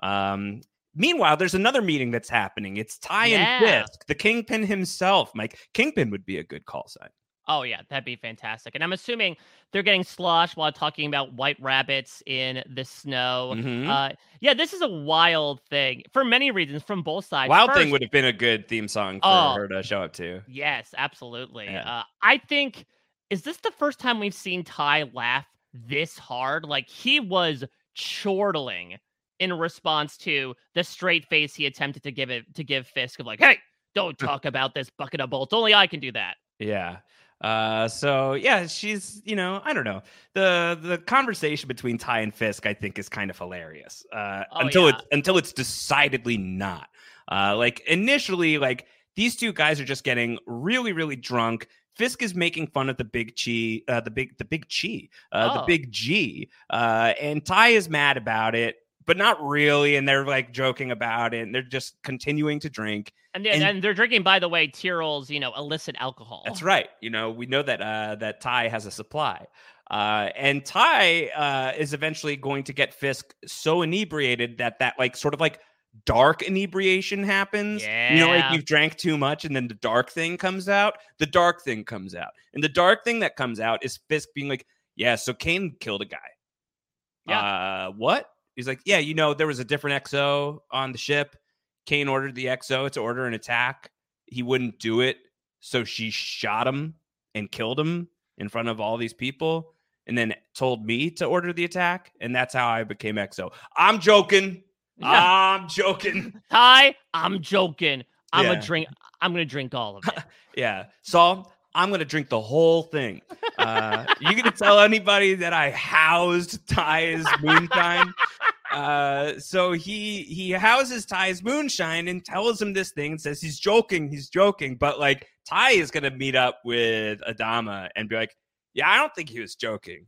Um, meanwhile, there's another meeting that's happening. It's Tigh and Fisk, the Kingpin himself. Mike Kingpin would be a good call sign. Oh yeah, that'd be fantastic. And I'm assuming they're getting sloshed while talking about white rabbits in the snow. Mhm. Uh, yeah, this is a wild thing for many reasons from both sides. Wild Thing would have been a good theme song for Oh. her to show up to. Yes, absolutely. Yeah. Uh, I think is this the first time we've seen Tigh laugh this hard? Like he was chortling in response to the straight face he attempted to give it to give Fisk of like, "Hey, don't talk about this bucket of bolts. Only I can do that." Yeah. Uh, so yeah, she's you know I don't know the the conversation between Tigh and Fisk I think is kind of hilarious uh, Oh, until yeah. it's until it's decidedly not. Uh, like initially, like these two guys are just getting really really drunk. Fisk is making fun of the big chi, uh, the big the big chi, uh, the Oh. big G, uh, and Tigh is mad about it, but not really. And they're like joking about it, and they're just continuing to drink. And, then, and, they're drinking, by the way, Tyrol's, you know, illicit alcohol. That's right. You know, we know that uh, that Tigh has a supply, uh, and Tigh uh, is eventually going to get Fisk so inebriated that that like sort of like dark inebriation happens. Yeah. You know, like you've drank too much, and then the dark thing comes out. The dark thing comes out, and the dark thing that comes out is Fisk being like, "Yeah, so Cain killed a guy." Yeah. Uh, what? He's like, "Yeah, you know, there was a different XO on the ship." Cain ordered the XO to order an attack. He wouldn't do it. So she shot him and killed him in front of all these people and then told me to order the attack. And that's how I became XO. I'm joking. I'm joking. Tigh, I'm joking. I'm Yeah. a drink. I'm gonna drink all of it. Yeah. Saul, I'm going to drink the whole thing. Uh, you to tell anybody that I housed Tigh's moonshine? Uh, so he he houses Tigh's moonshine and tells him this thing and says he's joking, he's joking. But like Tigh is going to meet up with Adama and be like, yeah, I don't think he was joking.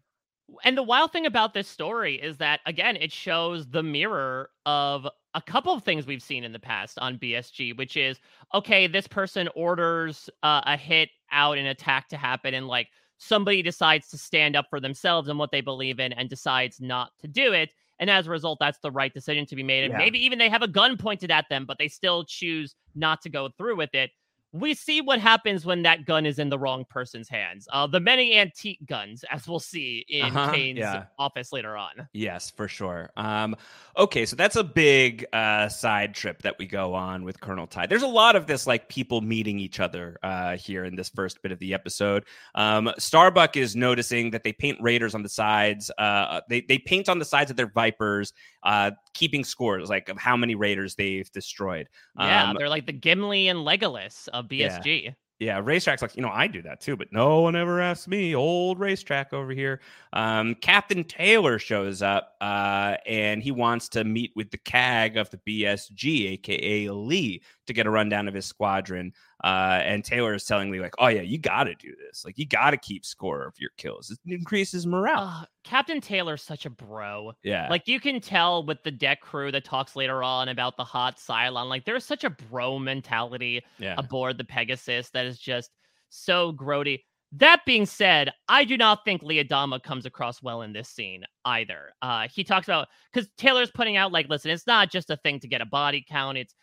And the wild thing about this story is that again, it shows the mirror of a couple of things we've seen in the past on BSG, which is okay, this person orders uh, a hit out, an attack to happen, and like somebody decides to stand up for themselves and what they believe in and decides not to do it. And as a result, that's the right decision to be made. And Yeah. maybe even they have a gun pointed at them, but they still choose not to go through with it. We see what happens when that gun is in the wrong person's hands. Uh, the many antique guns, as we'll see in Uh-huh, Cain's yeah. office later on. Yes, for sure. Um, okay, so that's a big uh, side trip that we go on with Colonel Tigh. There's a lot of this, like people meeting each other uh, here in this first bit of the episode. Um, Starbuck is noticing that they paint raiders on the sides. Uh, they they paint on the sides of their Vipers, uh, keeping scores like of how many raiders they've destroyed. Yeah, Um, they're like the Gimli and Legolas of Yeah. BSG. yeah, racetrack's like, you know, I do that too, but no one ever asks me. Old racetrack over here. Um, Captain Taylor shows up uh, and he wants to meet with the CAG of the BSG, aka Lee, to get a rundown of his squadron. Uh, and Taylor is telling Lee, like, oh, yeah, you got to do this. Like, you got to keep score of your kills. It increases morale. Uh, Captain Taylor's such a bro. yeah. Like you can tell with the deck crew that talks later on about the hot Cylon. Like there's such a bro mentality yeah. aboard the Pegasus that is just so grody. That being said, I do not think Lee Adama comes across well in this scene either. Uh, he talks about because Taylor's putting out like, listen, it's not just a thing to get a body count. It's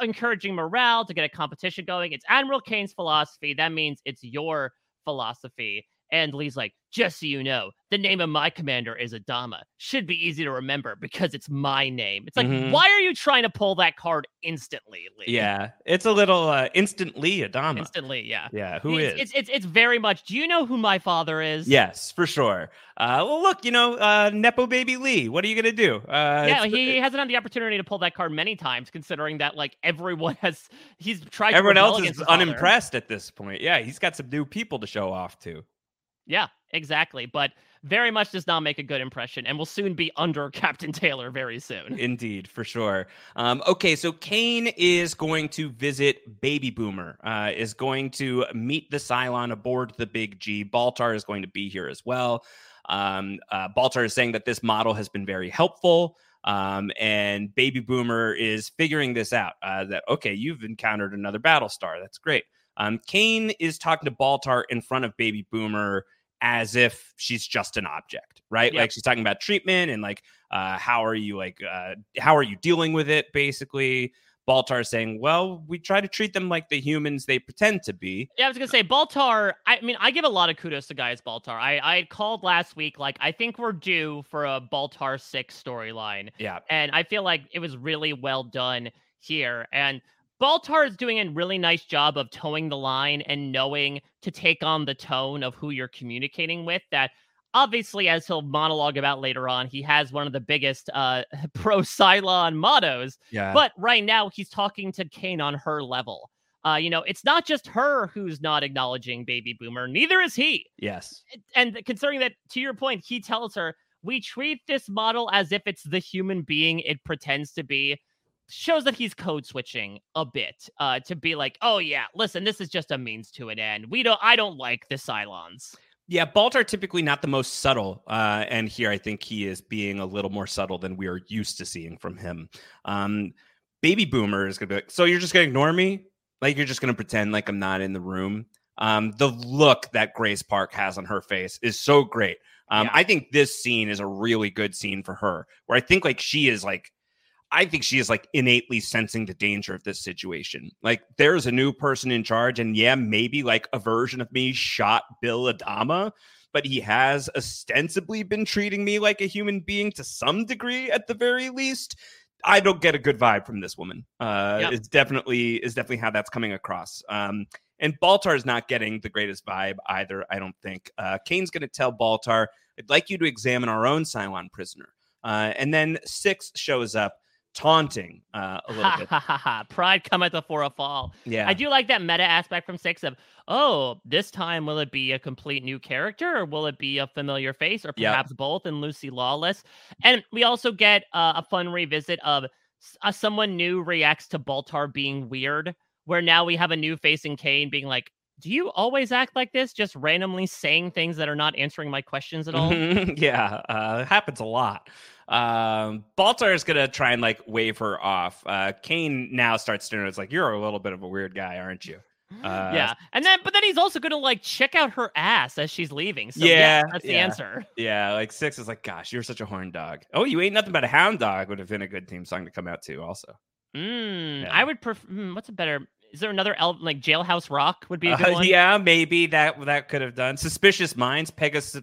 encouraging morale to get a competition going. It's Admiral Cain's philosophy. That means it's your philosophy. And Lee's like, just so you know, the name of my commander is Adama. Should be easy to remember because it's my name. It's like, Mhm. why are you trying to pull that card instantly, Lee? yeah. It's a little uh, instantly Adama. Instantly, yeah. yeah. Who is? it's, It's, it's it's very much. Do you know who my father is? Yes, for sure. Uh, well, look, you know, uh, Nepo Baby Lee. What are you gonna do? Uh, yeah, it's- he hasn't had the opportunity to pull that card many times, considering that like everyone has he's tried. everyone else is his father. unimpressed at this point. Yeah, he's got some new people to show off to. Yeah, exactly. But very much does not make a good impression, and will soon be under Captain Taylor very soon. Indeed, for sure. Um, okay, so Cain is going to visit Baby Boomer. Uh, is going to meet the Cylon aboard the Big G. Baltar is going to be here as well. Um, uh, Baltar is saying that this model has been very helpful. Um, and Baby Boomer is figuring this out. Uh, that okay, you've encountered another battle star. That's great. Um, Cain is talking to Baltar in front of Baby Boomer, as if she's just an object, right? Like she's talking about treatment and like uh, how are you like uh, how are you dealing with it, basically. Baltar saying, "Well, we try to treat them like the humans they pretend to be." Yeah, I was gonna say Baltar. I mean, I give a lot of kudos to Gaius Baltar. I I called last week, like I think we're due for a Baltar six storyline. Yeah, and I feel like it was really well done here. And Baltar is doing a really nice job of towing the line and knowing to take on the tone of who you're communicating with. That obviously, as he'll monologue about later on, he has one of the biggest uh, pro Cylon mottos. Yeah. But right now, he's talking to Cain on her level. Uh, you know, it's not just her who's not acknowledging Baby Boomer, neither is he. Yes. And considering that, to your point, he tells her, we treat this model as if it's the human being it pretends to be shows that he's code switching a bit uh to be like oh yeah listen this is just a means to an end we don't i don't like the cylons Yeah, Baltar typically not the most subtle, uh, and here I think he is being a little more subtle than we are used to seeing from him. Um, Baby Boomer is gonna be like, so you're just gonna ignore me, like you're just gonna pretend like I'm not in the room. Um, the look that Grace Park has on her face is so great. Um, Yeah. I think this scene is a really good scene for her, where I think like she is like I think she is like innately sensing the danger of this situation. Like there's a new person in charge, and yeah, maybe like a version of me shot Bill Adama, but he has ostensibly been treating me like a human being to some degree at the very least. I don't get a good vibe from this woman. Uh Yep. it's definitely is definitely how that's coming across. Um and Baltar is not getting the greatest vibe either, I don't think. Uh Cain's gonna tell Baltar, I'd like you to examine our own Cylon prisoner. Uh, and then Six shows up taunting uh, a little bit. pride cometh before a fall Yeah. i do like that meta aspect from six of oh this time will it be a complete new character or will it be a familiar face or Yep. perhaps both and lucy lawless and we also get uh, a fun revisit of uh, someone new reacts to baltar being weird where now we have a new face in cain being like do you always act like this just randomly saying things that are not answering my questions at all yeah, uh, it happens a lot. Um, Baltar is gonna try and like wave her off. Uh, Cain now starts to notice like you're a little bit of a weird guy, aren't you? Uh, yeah and then but then he's also gonna like check out her ass as she's leaving so Yeah, yeah, that's the yeah. answer Yeah, like Six is like, gosh, you're such a horn dog. Oh, you ain't nothing but a hound dog would have been a good theme song to come out to, also. Mm, Yeah. I would prefer. Mm, what's a better? Is there another el- like Jailhouse Rock would be a good Uh, one? yeah, maybe that that could have done. Suspicious Minds, Pegasus,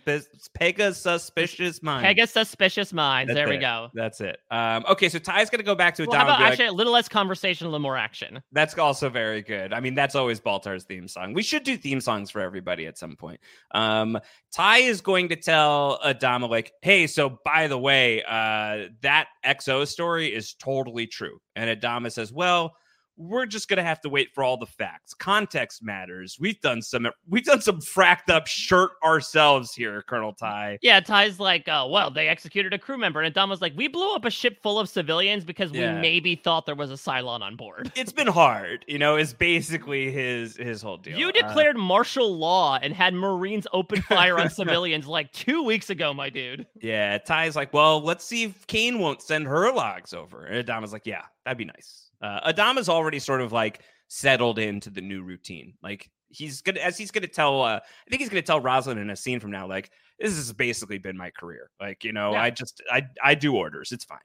Pegasus, Suspicious Minds. Pegasus Suspicious Minds. That's there we go. That's it. Um, okay, so Tigh's gonna go back to Well, Adama how and about be like, a little less conversation, a little more action? That's also very good. I mean, that's always Baltar's theme song. We should do theme songs for everybody at some point. Um, Tigh is going to tell Adama, like, hey, so by the way, uh, that XO story is totally true. And Adama says, well, we're just gonna have to wait for all the facts. Context matters. We've done some we've done some fracked up shirt ourselves here, Colonel Tigh. Yeah, Tigh's like, oh, well, they executed a crew member. And Adama's like, we blew up a ship full of civilians because Yeah. we maybe thought there was a Cylon on board. It's been hard, you know, is basically his his whole deal. You Uh, declared martial law and had Marines open fire on civilians like two weeks ago, my dude. Yeah, Tigh's like, well, let's see if Cain won't send her logs over. And Adama's like, yeah, that'd be nice. Uh, Adama's already sort of like settled into the new routine. Like he's gonna, as he's gonna tell, uh, I think he's gonna tell Roslin in a scene from now, like this has basically been my career. Like you know, Yeah. I just, I, I do orders. It's fine.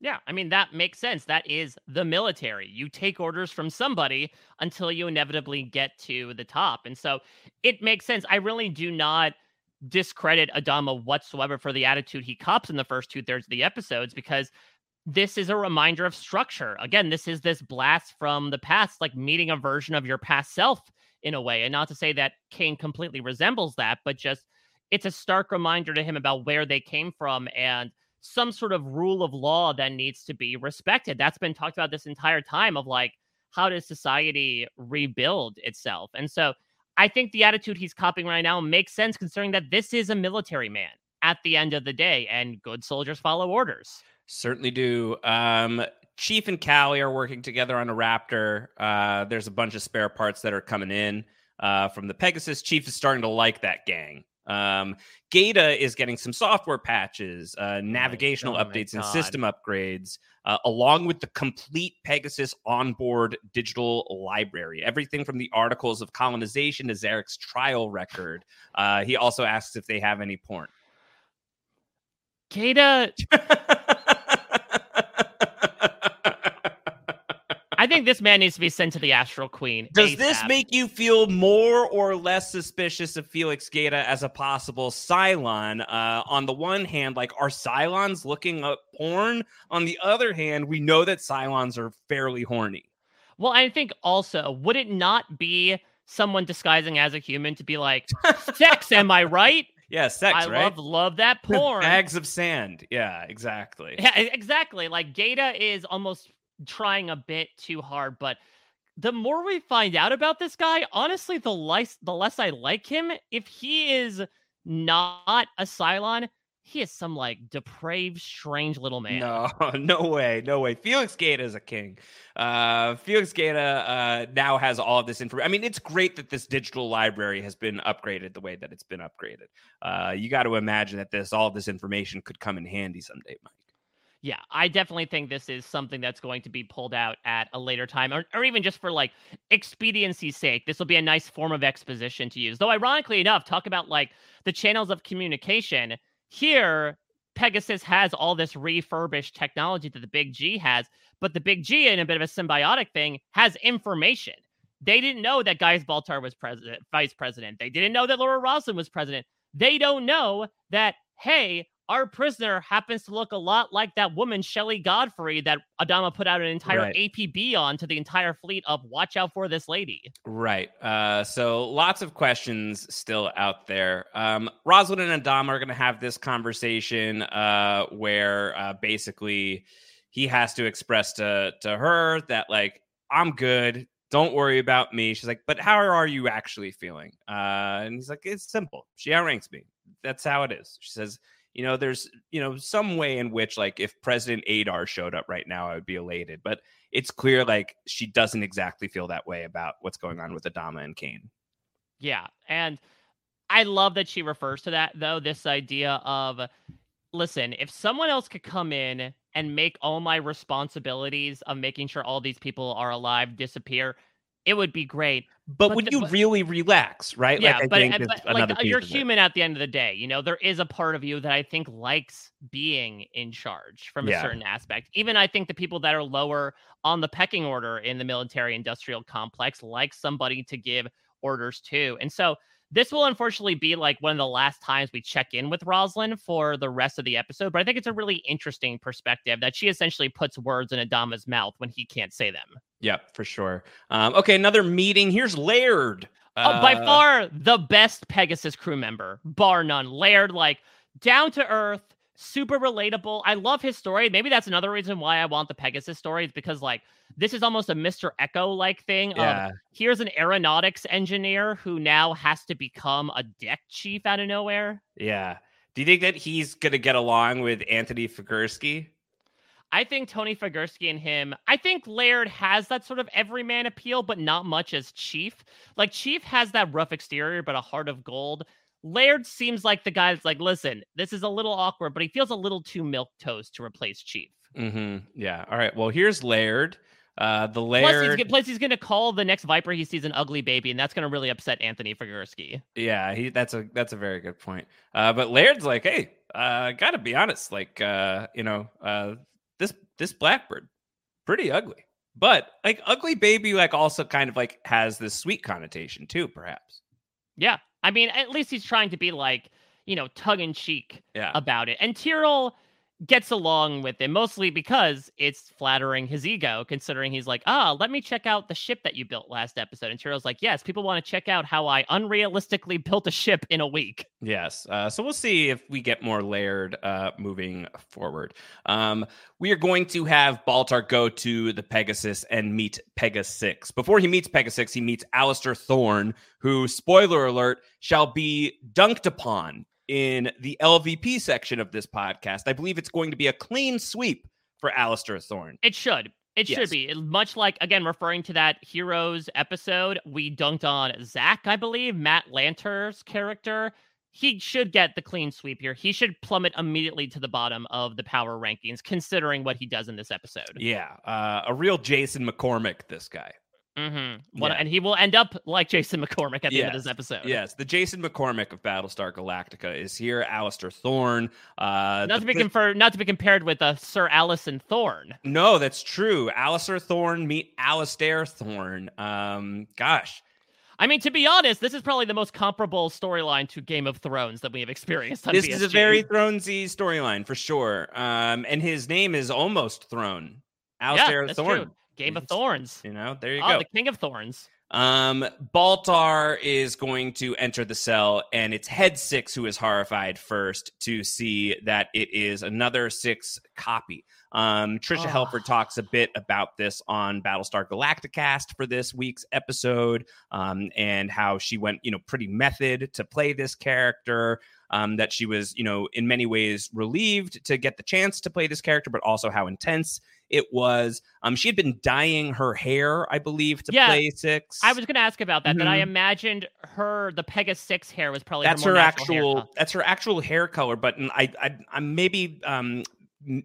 Yeah, I mean that makes sense. That is the military. You take orders from somebody until you inevitably get to the top. And so it makes sense. I really do not discredit Adama whatsoever for the attitude he cops in the first two thirds of the episodes because this is a reminder of structure. Again, this is this blast from the past, like meeting a version of your past self in a way. And not to say that Cain completely resembles that, but just it's a stark reminder to him about where they came from and some sort of rule of law that needs to be respected. That's been talked about this entire time of like, how does society rebuild itself? And so I think the attitude he's copying right now makes sense considering that this is a military man at the end of the day and good soldiers follow orders. Certainly do. Um, Chief and Callie are working together on a Raptor. Uh, there's a bunch of spare parts that are coming in uh, from the Pegasus. Chief is starting to like that gang. Um, Gaeta is getting some software patches, uh, navigational oh updates, and system upgrades, uh, along with the complete Pegasus onboard digital library. Everything from the articles of colonization to Zarek's trial record. Uh, he also asks if they have any porn. Gaeta. think this man needs to be sent to the Astral Queen. Does this make you feel more or less suspicious of Felix Gaeta as a possible Cylon? Uh, on the one hand, like, are Cylons looking up porn? On the other hand, we know that Cylons are fairly horny. Well, I think also, would it not be someone disguising as a human to be like, sex, am I right? Yeah, sex, I right? love love that porn. Bags of sand. Yeah, exactly. Yeah, exactly. Like Gaeta is almost trying a bit too hard, but the more we find out about this guy, honestly, the less the less I like him. If he is not a Cylon, he is some like depraved, strange little man. No, no way, no way. Felix Gaeta is a king. Uh, Felix Gaeta uh, now has all of this information. I mean, it's great that this digital library has been upgraded the way that it's been upgraded. Uh, you got to imagine that this all of this information could come in handy someday, Mike. Yeah, I definitely think this is something that's going to be pulled out at a later time, or, or even just for like expediency's sake. This will be a nice form of exposition to use. Though, ironically enough, talk about like the channels of communication. Here, Pegasus has all this refurbished technology that the Big G has, but the Big G, in a bit of a symbiotic thing, has information. They didn't know that Gaius Baltar was president, uh, vice president. They didn't know that Laura Roslin was president. They don't know that, hey, our prisoner happens to look a lot like that woman, Shelley Godfrey, that Adama put out an entire Right. APB on to the entire fleet of watch out for this lady. Right. Uh, so lots of questions still out there. Um, Roslin and Adama are going to have this conversation uh, where uh, basically he has to express to to her that like I'm good. Don't worry about me. She's like, but how are you actually feeling? Uh, and he's like, it's simple. She outranks me. That's how it is. She says, you know, there's, you know, some way in which, like, if President Adar showed up right now, I would be elated. But it's clear, like, she doesn't exactly feel that way about what's going on with Adama and Cain. Yeah. And I love that she refers to that, though, this idea of listen, if someone else could come in and make all my responsibilities of making sure all these people are alive disappear, it would be great. But, would the- you really relax, right? Yeah, Like, I but, think but, like uh, you're human at the end of the day. You know, there is a part of you that I think likes being in charge from Yeah. a certain aspect. Even I think the people that are lower on the pecking order in the military industrial complex like somebody to give orders to. And so this will unfortunately be like one of the last times we check in with Roslin for the rest of the episode. But I think it's a really interesting perspective that she essentially puts words in Adama's mouth when he can't say them. Yep, for sure. Um, okay, another meeting. Here's Laird. Oh, by Uh, far the best Pegasus crew member, bar none. Laird, like down to earth, super relatable. I love his story. Maybe that's another reason why I want the Pegasus story, is because like this is almost a Mr. Eko like thing. Yeah. Of here's an aeronautics engineer who now has to become a deck chief out of nowhere. Yeah. Do you think that he's gonna get along with Anthony Figursky? I think Tony Figursky and him, I think Laird has that sort of everyman appeal, but not much as Chief. Like Chief has that rough exterior, but a heart of gold. Laird seems like the guy that's like, listen, this is a little awkward, but he feels a little too milk toast to replace Chief. Mm-hmm. Yeah. All right. Well, here's Laird. Uh, the Plus he's, Laird. plus, he's going to call the next Viper he sees an ugly baby, and that's going to really upset Anthony Figursky. Yeah, he. That's a that's a very good point. Uh, but Laird's like, hey, uh, gotta be honest, like, uh, you know, uh, this this Blackbird, pretty ugly, but like ugly baby, like also kind of like has this sweet connotation too, perhaps. Yeah. I mean, at least he's trying to be like, you know, tongue in cheek Yeah. about it. And Tyrol gets along with it mostly because it's flattering his ego, considering he's like, ah, let me check out the ship that you built last episode. And Tyrol's like, yes, people want to check out how I unrealistically built a ship in a week. Yes. Uh, so we'll see if we get more Laird uh, moving forward. Um, we are going to have Baltar go to the Pegasus and meet Pegasus. 6 Before he meets Pegasus, 6 he meets Alistair Thorne, who, spoiler alert, shall be dunked upon in the LVP section of this podcast. I believe it's going to be a clean sweep for Alistair Thorne. It should. It Yes. should be. Much like, again, referring to that Heroes episode, we dunked on Zach, I believe, Matt Lanter's character. he should get the clean sweep here. He should plummet immediately to the bottom of the power rankings, considering what he does in this episode. Yeah, uh, a real Jason McCormick. This guy. Mm-hmm. What, yeah. And he will end up like Jason McCormick at the yes. end of this episode. Yes, the Jason McCormick of Battlestar Galactica is here. Alistair Thorne. Uh, not to be confer- not to be compared with uh, Sir Alliser Thorne. No, that's true. Alistair Thorne meet Alistair Thorne. Um, gosh. I mean, to be honest, this is probably the most comparable storyline to Game of Thrones that we have experienced on This BSG. is a very Thronesy storyline for sure. Um, and his name is almost Throne. Alistair yeah, Thorne. True. Game of Thorns. You know, there you oh, go. The King of Thorns. Um, Baltar is going to enter the cell, and it's Head Six who is horrified first to see that it is another six copy. Um, Tricia Oh. Helfer talks a bit about this on Battlestar Galacticast for this week's episode, um, and how she went, you know, pretty method to play this character. Um, that she was, you know, in many ways relieved to get the chance to play this character, but also how intense it was. Um, she had been dyeing her hair, I believe, to Yeah, play six. I was going to ask about that. That I Mhm. imagined her, the Pegasus Six hair was probably that's her, her, actual that's her actual hair color but I, I, am maybe um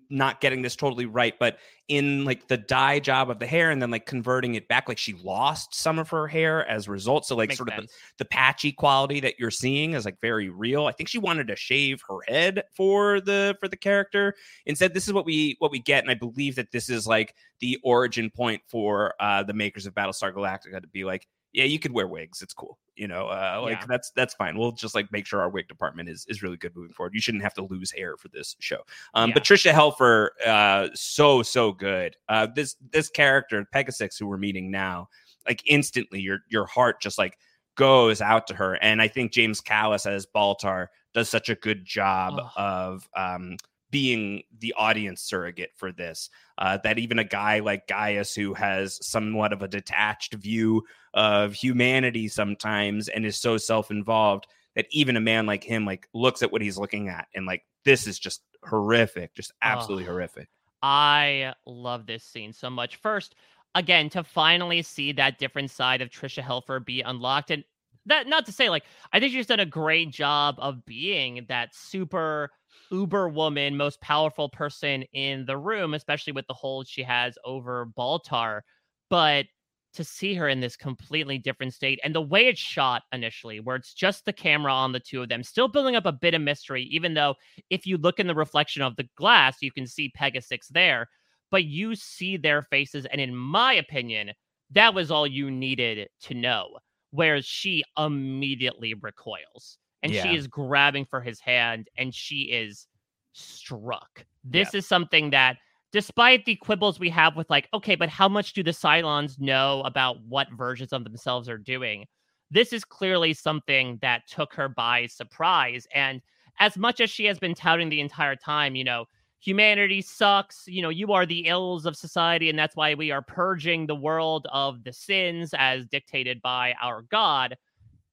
not getting this totally right but in like the dye job of the hair and then like converting it back like she lost some of her hair as a result. So like Makes sort of the, the patchy quality that you're seeing is like very real. I think she wanted to shave her head for the for the character. Instead this is what we what we get and i believe that this is like the origin point for uh the makers of battlestar galactica to be like yeah you could wear wigs it's cool you know uh like Yeah. that's that's fine we'll just like make sure our wig department is is really good moving forward you shouldn't have to lose hair for this show um but tricia helfer uh so so good uh this this character pegasus who we're meeting now like instantly your your heart just like goes out to her and i think james callis as baltar does such a good job Ugh. of um being the audience surrogate for this uh, that even a guy like Gaius, who has somewhat of a detached view of humanity sometimes and is so self-involved, that even a man like him like looks at what he's looking at and like this is just horrific, just absolutely Ugh. horrific. I love this scene so much. First, again, to finally see that different side of Tricia Helfer be unlocked, and that not to say like I think she's done a great job of being that super uber woman, most powerful person in the room, especially with the hold she has over Baltar. But to see her in this completely different state and the way it's shot initially, where it's just the camera on the two of them, still building up a bit of mystery, even though if you look in the reflection of the glass, you can see Pegasus there, but you see their faces. And in my opinion, that was all you needed to know. Whereas she immediately recoils and Yeah. she is grabbing for his hand and she is struck. This is something that, despite the quibbles we have with, like, okay, but how much do the Cylons know about what versions of themselves are doing? This is clearly something that took her by surprise. And as much as she has been touting the entire time, you know, humanity sucks, you know, you are the ills of society, and that's why we are purging the world of the sins as dictated by our God.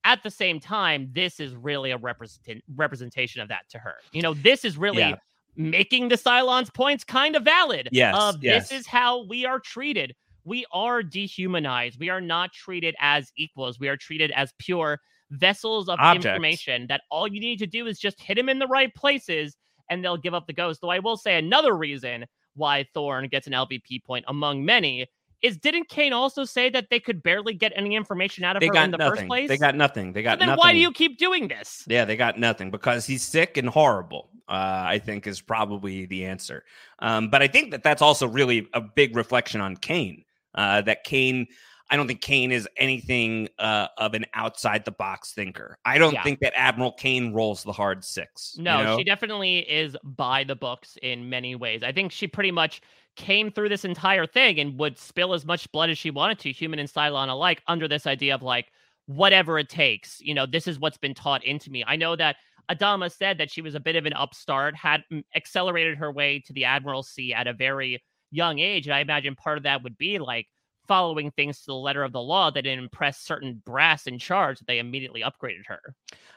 At the same time, this is really a represent- representation of that to her. You know, this is really Yeah. making the Cylons' points kind of valid. Yes, Of yes. this is how we are treated. We are dehumanized. We are not treated as equals. We are treated as pure vessels of information that all you need to do is just hit them in the right places and they'll give up the ghost. Though I will say another reason why Thorne gets an LVP point among many is didn't Cain also say that they could barely get any information out of They her in the nothing. first place? They got nothing. They got So got then nothing. why do you keep doing this? Yeah, they got nothing because he's sick and horrible. Uh, I think is probably the answer. Um, but I think that that's also really a big reflection on Cain. Uh, that Cain, I don't think Cain is anything uh, of an outside the box thinker. I don't Yeah. think that Admiral Cain rolls the hard six. you No, know? she definitely is by the books in many ways. I think she pretty much came through this entire thing and would spill as much blood as she wanted to, human and Cylon alike, under this idea of like, whatever it takes. You know, this is what's been taught into me. I know that Adama said that she was a bit of an upstart, had mm, accelerated her way to the Admiralty at a very young age. And I imagine part of that would be like following things to the letter of the law that it impressed certain brass in charge that they immediately upgraded her.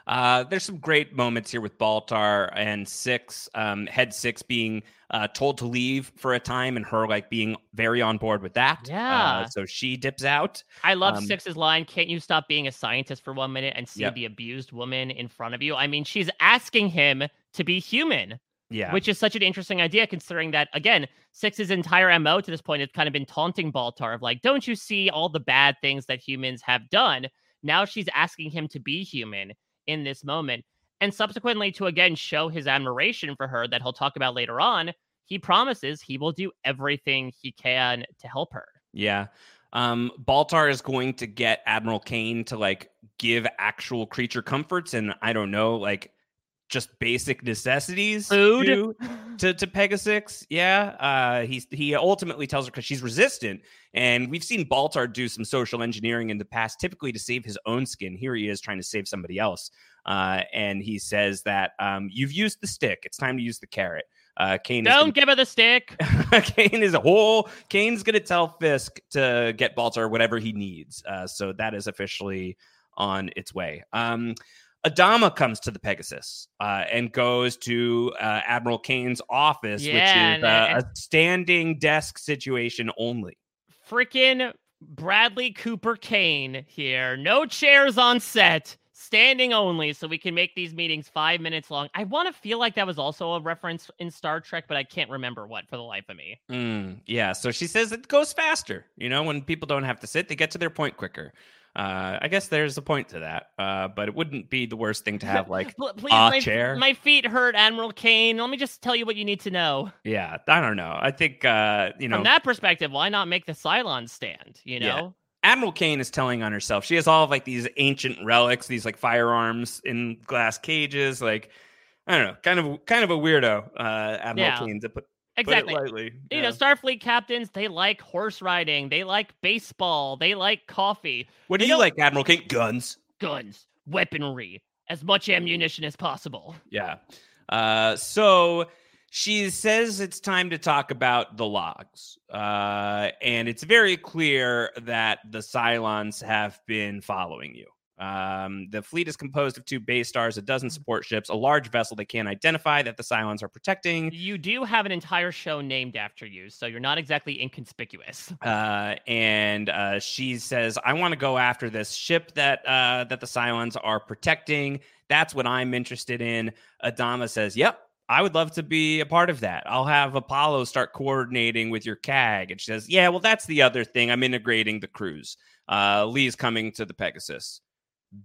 Uh, there's some great moments here with Baltar and Six, um, Head Six being uh, told to leave for a time, and her like being very on board with that. Yeah. Uh, so she dips out. I love Um, Six's line, can't you stop being a scientist for one minute and see Yep. the abused woman in front of you? I mean, she's asking him to be human. Yeah. Which is such an interesting idea considering that again, Six's entire MO to this point has kind of been taunting Baltar of like, don't you see all the bad things that humans have done? Now she's asking him to be human in this moment. And subsequently to again show his admiration for her that he'll talk about later on, he promises he will do everything he can to help her. Yeah. Um, Baltar is going to get Admiral Kane to like give actual creature comforts and I don't know, like just basic necessities Food? to, to, to Pegasus. Yeah. Uh, he's, he ultimately tells her because she's resistant. And we've seen Baltar do some social engineering in the past, typically to save his own skin. Here he is trying to save somebody else. Uh, and he says that um, you've used the stick. It's time to use the carrot. Uh, Cain is gonna- Don't give her the stick. Cain is a whole. Cain's gonna tell Fisk to get Baltar whatever he needs. Uh, so that is officially on its way. Um, Adama comes to the Pegasus uh, and goes to uh, Admiral Cain's office, Yeah, which and- is uh, and- a standing desk situation only. freaking Bradley Cooper Cain here. No chairs on set, standing only, so we can make these meetings five minutes long. I want to feel like that was also a reference in Star Trek, but I can't remember what for the life of me. Mm, yeah, so she says it goes faster. You know, when people don't have to sit, they get to their point quicker. Uh, I guess there's a point to that, uh, but it wouldn't be the worst thing to have like Pl- Please, a my, chair. my feet hurt, Admiral Cain. Let me just tell you what you need to know. Yeah, I don't know. I think uh, you know From that perspective, why not make the Cylons stand? You know? Yeah. Admiral Cain is telling on herself. She has all of like these ancient relics, these like firearms in glass cages. Like I don't know, kind of kind of a weirdo. Uh, Admiral Yeah. Cain to put Exactly. Lightly. You Yeah. know, Starfleet captains, they like horse riding, they like baseball, they like coffee. what do They you like, Admiral Cain? Guns. Guns, weaponry, as much ammunition as possible. Yeah. Uh, so she says it's time to talk about the logs. Uh, and it's very clear that the Cylons have been following you. Um, the fleet is composed of two base stars, a dozen support ships, a large vessel they can't identify that the Cylons are protecting. You do have an entire show named after you, so you're not exactly inconspicuous. Uh, and uh, she says, "I want to go after this ship that uh, that the Cylons are protecting. That's what I'm interested in." Adama says, "Yep, I would love to be a part of that. I'll have Apollo start coordinating with your CAG." And she says, "Yeah, well, that's the other thing. I'm integrating the crews. Uh, Lee's coming to the Pegasus.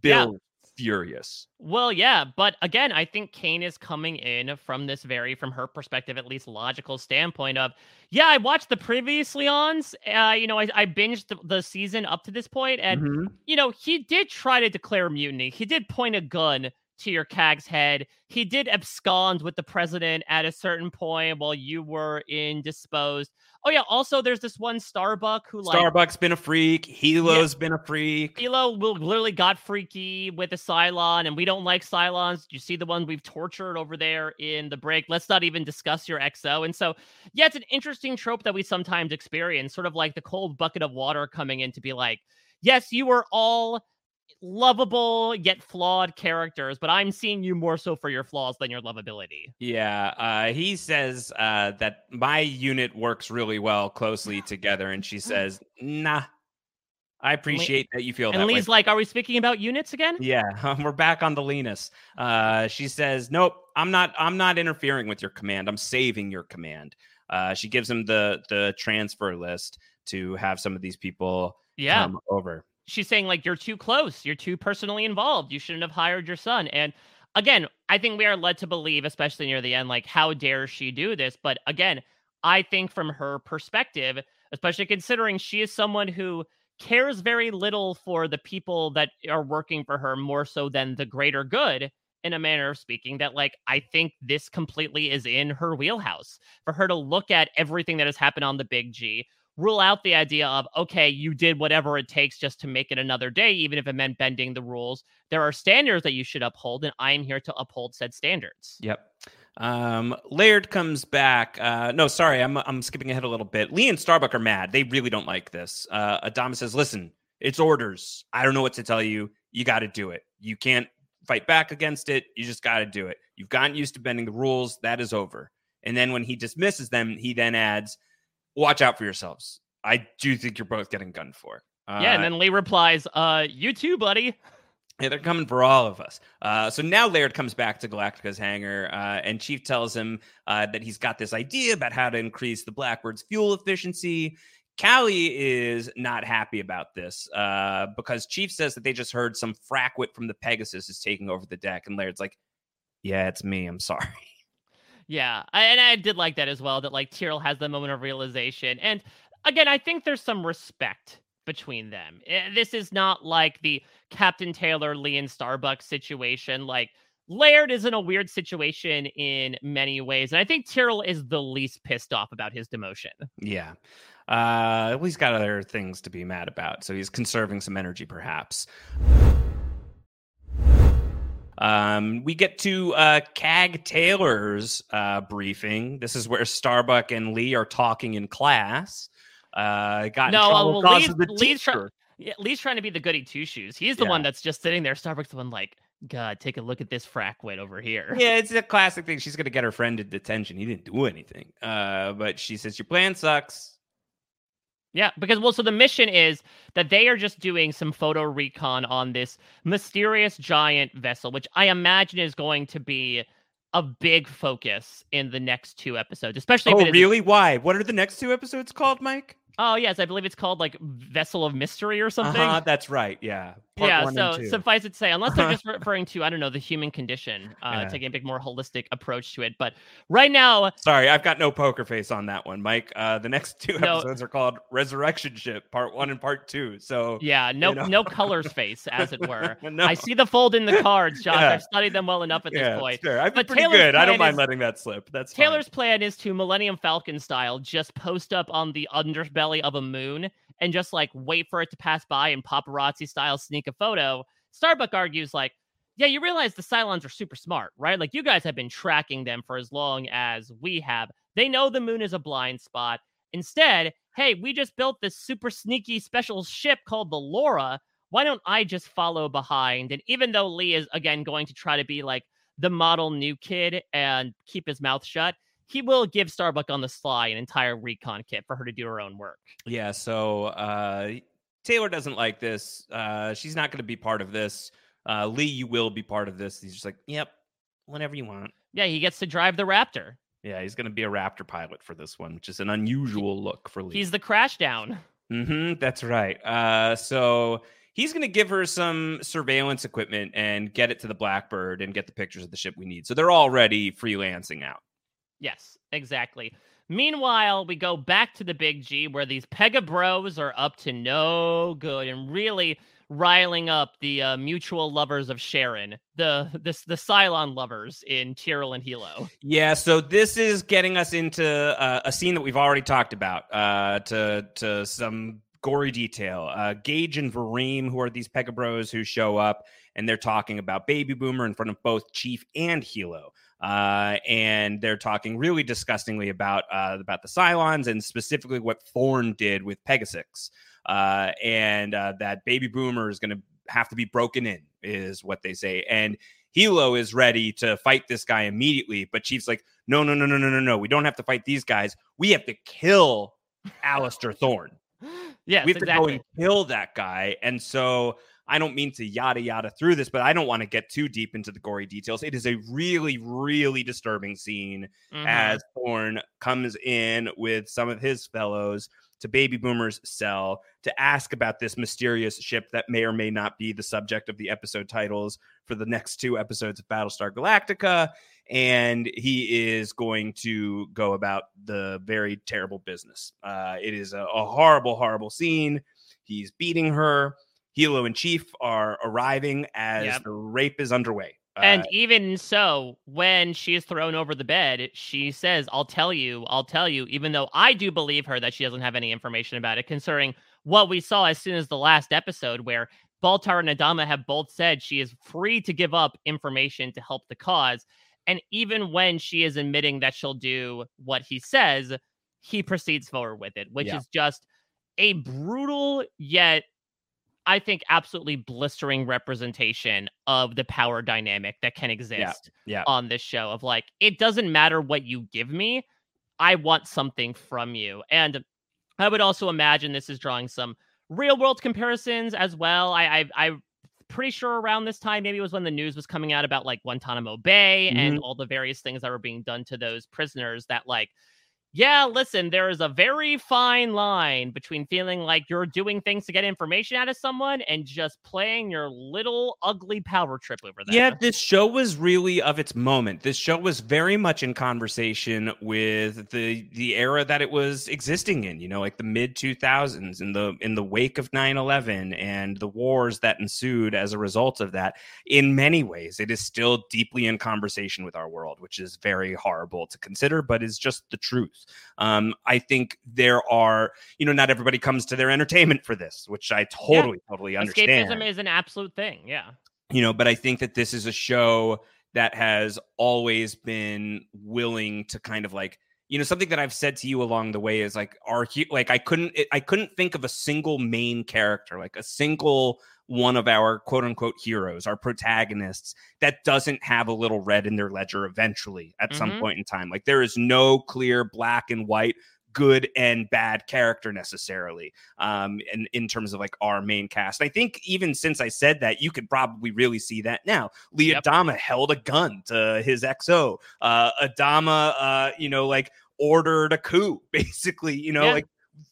Bill furious. Well, yeah, but again, I think Cain is coming in from this very, from her perspective, at least logical standpoint of, yeah, I watched the previously ons. Uh, you know, I, I binged the, the season up to this point, and Mhm. you know, he did try to declare mutiny. He did point a gun to your CAG's head. He did abscond with the president at a certain point while you were indisposed. Oh yeah, also there's this one Starbuck who like Starbuck's been a freak. Helo's been a freak. Helo will literally got freaky with a Cylon, and we don't like Cylons. You see the one we've tortured over there in the break. Let's not even discuss your XO. And so, yeah, it's an interesting trope that we sometimes experience, sort of like the cold bucket of water coming in to be like, yes, you were all lovable yet flawed characters, but I'm seeing you more so for your flaws than your lovability. Yeah, uh, he says uh, that my unit works really well closely together, and she says, "Nah, I appreciate that you feel And that Lee's way." like, are we speaking about units again? yeah, we're back on the leanest. Uh, she says, "Nope, I'm not. I'm not interfering with your command. I'm saving your command." Uh, she gives him the the transfer list to have some of these people Yeah. come over. She's saying like you're too close. You're too personally involved. You shouldn't have hired your son. And again i think we are led to believe especially near the end like how dare she do this? But again i think from her perspective especially considering she is someone who cares very little for the people that are working for her more so than the greater good in a manner of speaking that like i think this completely is in her wheelhouse. For her to look at everything that has happened on the big g rule out the idea of okay you did whatever it takes just to make it another day even if it meant bending the rules there are standards that you should uphold and i'm here to uphold said standards Yep. Um, Laird comes back. Uh, no, sorry, I'm I'm skipping ahead a little bit. Lee and Starbuck are mad. They really don't like this. Uh, Adama says, "Listen, it's orders. I don't know what to tell you. You got to do it. You can't fight back against it. You just got to do it. You've gotten used to bending the rules. That is over." And then when he dismisses them, he then adds, "Watch out for yourselves. I do think you're both getting gunned for." Uh, yeah, and then Lee replies, "Uh, you too, buddy." Yeah, they're coming for all of us. Uh, so now Laird comes back to Galactica's hangar, uh, and Chief tells him uh, that he's got this idea about how to increase the Blackbird's fuel efficiency. Callie is not happy about this uh, because Chief says that they just heard some frackwit from the Pegasus is taking over the deck, and Laird's like, "Yeah, it's me. I'm sorry." Yeah, I, and I did like that as well. That like Tyrol has the moment of realization, and again, I think there's some respect between them. Eh, This is not like the Captain Taylor, Lee, and Starbucks situation. Like Laird is in a weird situation in many ways, and I think Tyrol is the least pissed off about his demotion. Yeah. Uh, well, he's got other things to be mad about, so he's conserving some energy, perhaps. Um, we get to uh, Cag Taylor's uh, briefing. This is where Starbuck and Lee are talking in class. Uh, got in No, trouble well, because Lee's, of the Lee's, try- teacher. yeah, Lee's trying to be the goody two shoes. He's the one that's just sitting there. Starbucks, the one like, God, take a look at this frackwit over here. Yeah, it's a classic thing. She's gonna get her friend in detention. He didn't do anything. Uh, but she says your plan sucks. Yeah, because well, so the mission is that they are just doing some photo recon on this mysterious giant vessel, which I imagine is going to be a big focus in the next two episodes, especially. Oh, really? Why? What are the next two episodes called, Mike? Oh, yes, I believe it's called like Vessel of Mystery or something. Uh-huh, that's right. Yeah. Part yeah, so suffice it to say, unless they're just referring to, I don't know, the human condition, uh, Yeah. taking a big more holistic approach to it. But right now, Sorry, I've got no poker face on that one, Mike. Uh, the next two No. episodes are called Resurrection Ship, Part One and Part Two. So yeah, no, you know. no colors face, as it were. No. I see the fold in the cards, Josh. Yeah. I've studied them well enough at this point. sure. I've been But pretty Taylor's good. I don't mind is- letting that slip. That's fine. Taylor's plan is to Millennium Falcon style just post up on the underbelly of a moon and just like wait for it to pass by and paparazzi style sneak a photo. Starbuck argues like, yeah, you realize the Cylons are super smart, right? Like you guys have been tracking them for as long as we have. They know the moon is a blind spot. Instead, hey, we just built this super sneaky special ship called the Laura. Why don't I just follow behind? And even though Lee is again going to try to be like the model new kid and keep his mouth shut, he will give Starbuck on the sly an entire recon kit for her to do her own work. Yeah, so uh, Taylor doesn't like this. Uh, she's not going to be part of this. Uh, Lee, you will be part of this. He's just like, yep, whenever you want. Yeah, he gets to drive the Raptor. Yeah, he's going to be a Raptor pilot for this one, which is an unusual look for Lee. He's the crash down. hmm that's right. Uh, so he's going to give her some surveillance equipment and get it to the Blackbird and get the pictures of the ship we need. So they're already freelancing out. Yes, exactly. Meanwhile, we go back to the Big G where these Pega Bros are up to no good and really riling up the uh, mutual lovers of Sharon, the the the Cylon lovers in Tyrol and Helo. Yeah, so this is getting us into uh, a scene that we've already talked about uh, to to some gory detail. Uh, Gage and Vareem, who are these Pega Bros who show up, and they're talking about Baby Boomer in front of both Chief and Helo. Uh, and they're talking really disgustingly about uh, about the Cylons and specifically what Thorne did with Pegasus. Uh, and uh, that Baby Boomer is going to have to be broken in, is what they say. And Helo is ready to fight this guy immediately, but Chief's like, no, no, no, no, no, no, no. We don't have to fight these guys. We have to kill Alistair Thorne. Yeah, we have to go and kill that guy. And so I don't mean to yada yada through this, but I don't want to get too deep into the gory details. It is a really, really disturbing scene Mhm. as Thorne comes in with some of his fellows to Baby Boomer's cell to ask about this mysterious ship that may or may not be the subject of the episode titles for the next two episodes of Battlestar Galactica. And he is going to go about the very terrible business. Uh, it is a, a horrible, horrible scene. He's beating her. Helo and Chief are arriving as Yep. the rape is underway. Uh, And even so, when she is thrown over the bed, she says, I'll tell you, I'll tell you, even though I do believe her that she doesn't have any information about it, considering what we saw as soon as the last episode, where Baltar and Adama have both said she is free to give up information to help the cause. And even when she is admitting that she'll do what he says, he proceeds forward with it, which Yeah. is just a brutal yet I think absolutely blistering representation of the power dynamic that can exist yeah. on this show of like it doesn't matter what you give me, I want something from you. And I would also imagine this is drawing some real world comparisons as well. I I I pretty sure around this time maybe it was when the news was coming out about like Guantanamo Bay and mm-hmm. all the various things that were being done to those prisoners that like yeah, listen, there is a very fine line between feeling like you're doing things to get information out of someone and just playing your little ugly power trip over there. Yeah, this show was really of its moment. This show was very much in conversation with the the era that it was existing in, you know, like the mid 2000s in the in the wake of 9/11 and the wars that ensued as a result of that. In many ways, it is still deeply in conversation with our world, which is very horrible to consider, but is just the truth. Um, I think there are, you know, not everybody comes to their entertainment for this, which I totally, totally understand Escapism is an absolute thing. Yeah. you know but i think that this is a show that has always been willing to kind of like you know something that i've said to you along the way is like are he- like i couldn't i couldn't think of a single main character like a single one of our quote unquote heroes our protagonists that doesn't have a little red in their ledger eventually at some Mhm. point in time like there is no clear black and white good and bad character necessarily um in, in terms of like our main cast. I think even since I said that, you could probably really see that now. Lee Adama held a gun to his XO. Uh Adama uh, you know, like ordered a coup, basically, you know, Yeah. like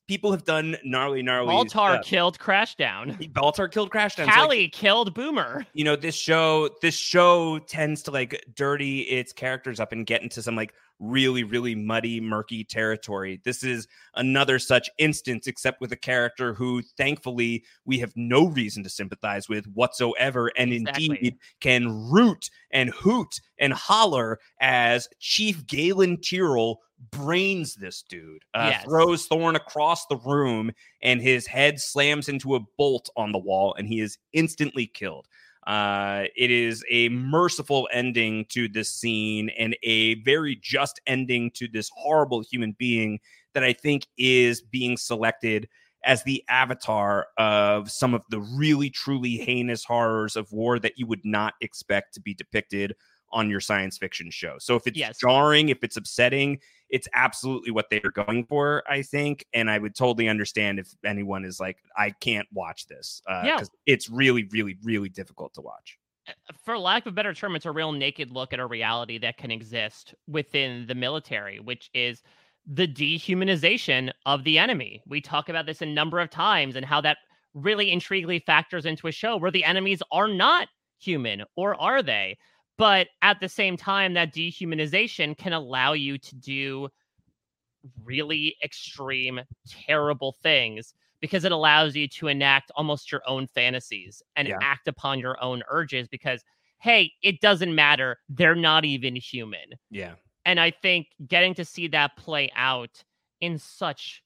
people have done gnarly, gnarly. Baltar stuff. killed Crashdown. Baltar killed Crashdown. So, like, Callie killed Boomer. you know this show this show tends to like dirty its characters up and get into some like really really muddy murky territory. This is another such instance except with a character who thankfully we have no reason to sympathize with whatsoever and indeed can root and hoot and holler as chief galen tyrol brains this dude uh, Yes. throws thorne across the room and his head slams into a bolt on the wall and he is instantly killed uh, it is a merciful ending to this scene and a very just ending to this horrible human being that I think is being selected as the avatar of some of the really truly heinous horrors of war that you would not expect to be depicted on your science fiction show. So if it's Yes. jarring, if it's upsetting, it's absolutely what they are going for, I think. And I would totally understand if anyone is like, I can't watch this. Uh, Yeah. it's really, really, really difficult to watch. for lack of a better term, it's a real naked look at a reality that can exist within the military, which is the dehumanization of the enemy. We talk about this a number of times and how that really intriguingly factors into a show where the enemies are not human, or are they? But at the same time, that dehumanization can allow you to do really extreme, terrible things because it allows you to enact almost your own fantasies and Yeah. act upon your own urges because, hey, it doesn't matter. They're not even human. Yeah. And I think getting to see that play out in such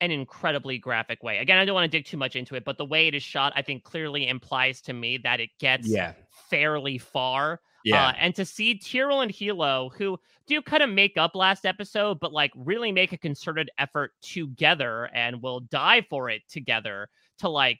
an incredibly graphic way. Again, I don't want to dig too much into it, but the way it is shot, I think clearly implies to me that it gets Yeah. fairly far. Yeah. Uh, and to see Tyrol and Helo, who do kind of make up last episode, but like really make a concerted effort together and will die for it together to like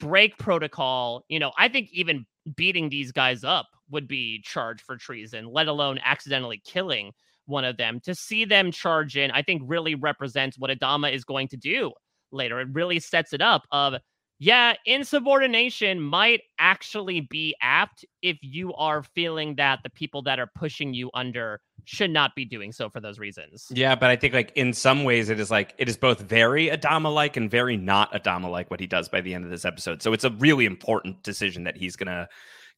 break protocol. You know, I think even beating these guys up would be charged for treason, let alone accidentally killing one of them. To see them charge in, I think really represents what Adama is going to do later. It really sets it up of yeah, insubordination might actually be apt if you are feeling that the people that are pushing you under should not be doing so for those reasons. Yeah, but I think like in some ways it is like it is both very Adama like and very not Adama like what he does by the end of this episode. So it's a really important decision that he's gonna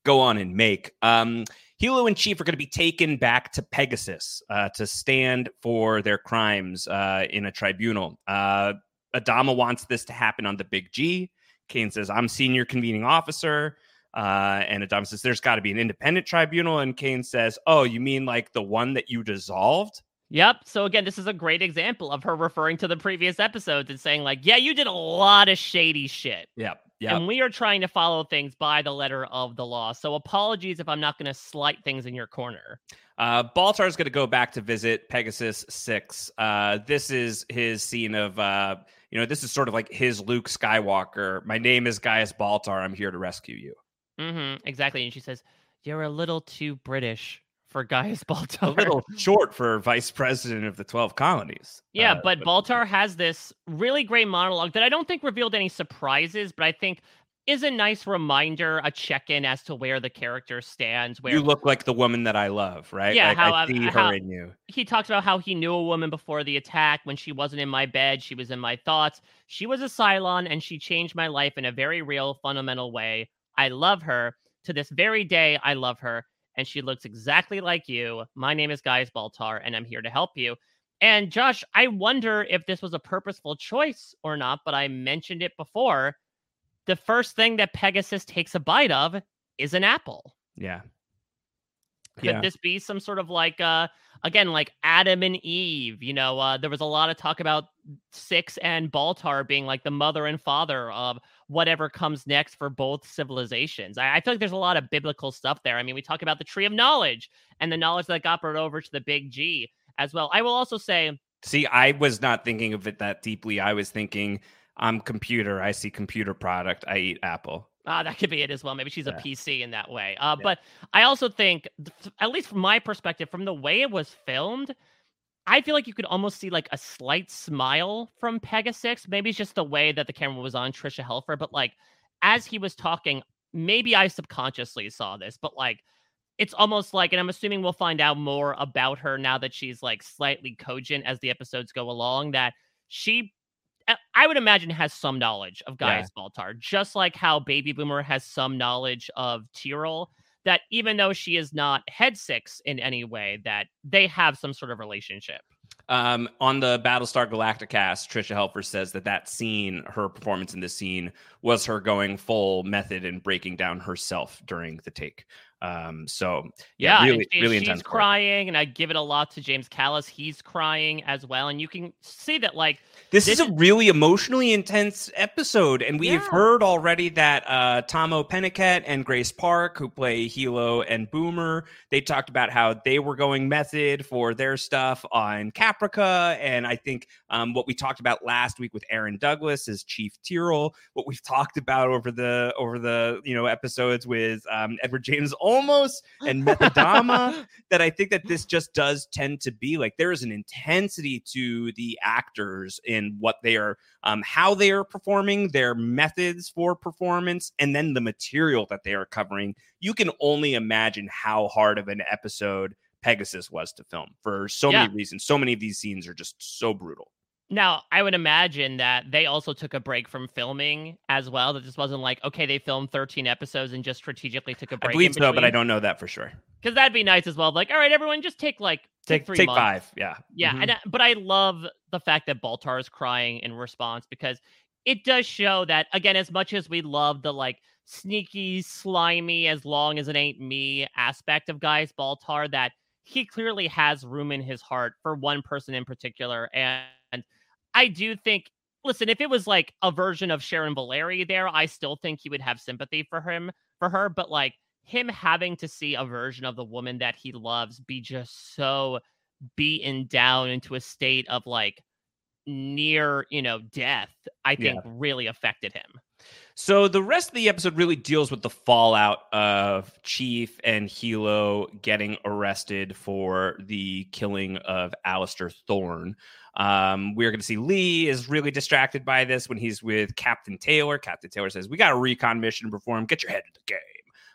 go on and make. Um Helo and Chief are going to be taken back to Pegasus uh, to stand for their crimes uh, in a tribunal. Uh, Adama wants this to happen on the Big G. Cain says, I'm senior convening officer. Uh, and Adama says, There's got to be an independent tribunal. And Cain says, Oh, you mean like the one that you dissolved? Yep. So again, this is a great example of her referring to the previous episodes and saying like, "Yeah, you did a lot of shady shit." Yep. Yep. And we are trying to follow things by the letter of the law. So apologies if I'm not going to slight things in your corner. Uh, Baltar is going to go back to visit Pegasus Six. Uh, this is his scene of, uh, you know, this is sort of like his Luke Skywalker. My name is Gaius Baltar. I'm here to rescue you. Mm-hmm, exactly. And she says, "You're a little too British for Gaius Baltar. A little short for vice president of the Twelve Colonies." Yeah, Uh, but Baltar has this really great monologue that I don't think revealed any surprises, but I think is a nice reminder, a check-in as to where the character stands. Where you look like the woman that I love, right? Yeah, like, how I see her in you. he talks about how he knew a woman before the attack when she wasn't in my bed she was in my thoughts she was a cylon and she changed my life in a very real fundamental way i love her to this very day i love her and she looks exactly like you my name is Gaius baltar and i'm here to help you and josh i wonder if this was a purposeful choice or not but i mentioned it before the first thing that pegasus takes a bite of is an apple Yeah. could Yeah. this be some sort of like uh again like adam and eve you know uh there was a lot of talk about six and baltar being like the mother and father of whatever comes next for both civilizations I, I feel like there's a lot of biblical stuff there i mean we talk about the tree of knowledge and the knowledge that got brought over to the big g as well i will also say See, I was not thinking of it that deeply. I was thinking, I'm computer. I see computer product. I eat Apple. Ah, that could be it as well. Maybe she's Yeah. a PC in that way. Uh, But I also think, at least from my perspective, from the way it was filmed, I feel like you could almost see like a slight smile from Pegasus. Maybe it's just the way that the camera was on Tricia Helfer. But like, as he was talking, maybe I subconsciously saw this, but like, it's almost like, and I'm assuming we'll find out more about her now that she's like slightly cogent as the episodes go along, that she I- would imagine has some knowledge of Yeah. Gaius Baltar, just like how Baby Boomer has some knowledge of Tyrol. That even though she is not head six in any way, that they have some sort of relationship. Um, on the Battlestar Galactica cast, Tricia Helfer says that that scene, her performance in this scene, was her going full method and breaking down herself during the take. Um, so yeah, Yeah, and really, really she's crying, and I give it a lot to James Callis. He's crying as well, and you can see that like This, is a really emotionally intense episode, and we've Yeah. heard already that uh, Tahmoh Penikett and Grace Park, who play Helo and Boomer, they talked about how they were going method for their stuff on Caprica, and I think um, what we talked about last week with Aaron Douglas as Chief Tyrol, what we've talked about over the over the you know episodes with um, Edward James Olmos and Methodama that I think that this just does tend to be like there is an intensity to the actors in what they are, um, how they are performing, their methods for performance, and then the material that they are covering. You can only imagine how hard of an episode Pegasus was to film for so Yeah. many reasons. So many of these scenes are just so brutal. Now, I would imagine that they also took a break from filming as well. That this wasn't like, okay, they filmed 13 episodes and just strategically took a break. I believe so, but I don't know that for sure. Because that'd be nice as well. Like, all right, everyone, just take like Take three take months. five, yeah, Yeah, Mhm. and I- but I love the fact that Baltar is crying in response because it does show that again, as much as we love the like sneaky, slimy, as long as it ain't me aspect of Gaius, Baltar, that he clearly has room in his heart for one person in particular, and I do think. Listen, if it was like a version of Sharon Valeri there, I still think he would have sympathy for him, for her. But like him having to see a version of the woman that he loves be just so beaten down into a state of like near, you know, death, I think really affected him. So the rest of the episode really deals with the fallout of Chief and Helo getting arrested for the killing of Alistair Thorne. Um, we're going to see Lee is really distracted by this when he's with Captain Taylor. Captain Taylor says, "We got a recon mission to perform. Get your head in the game."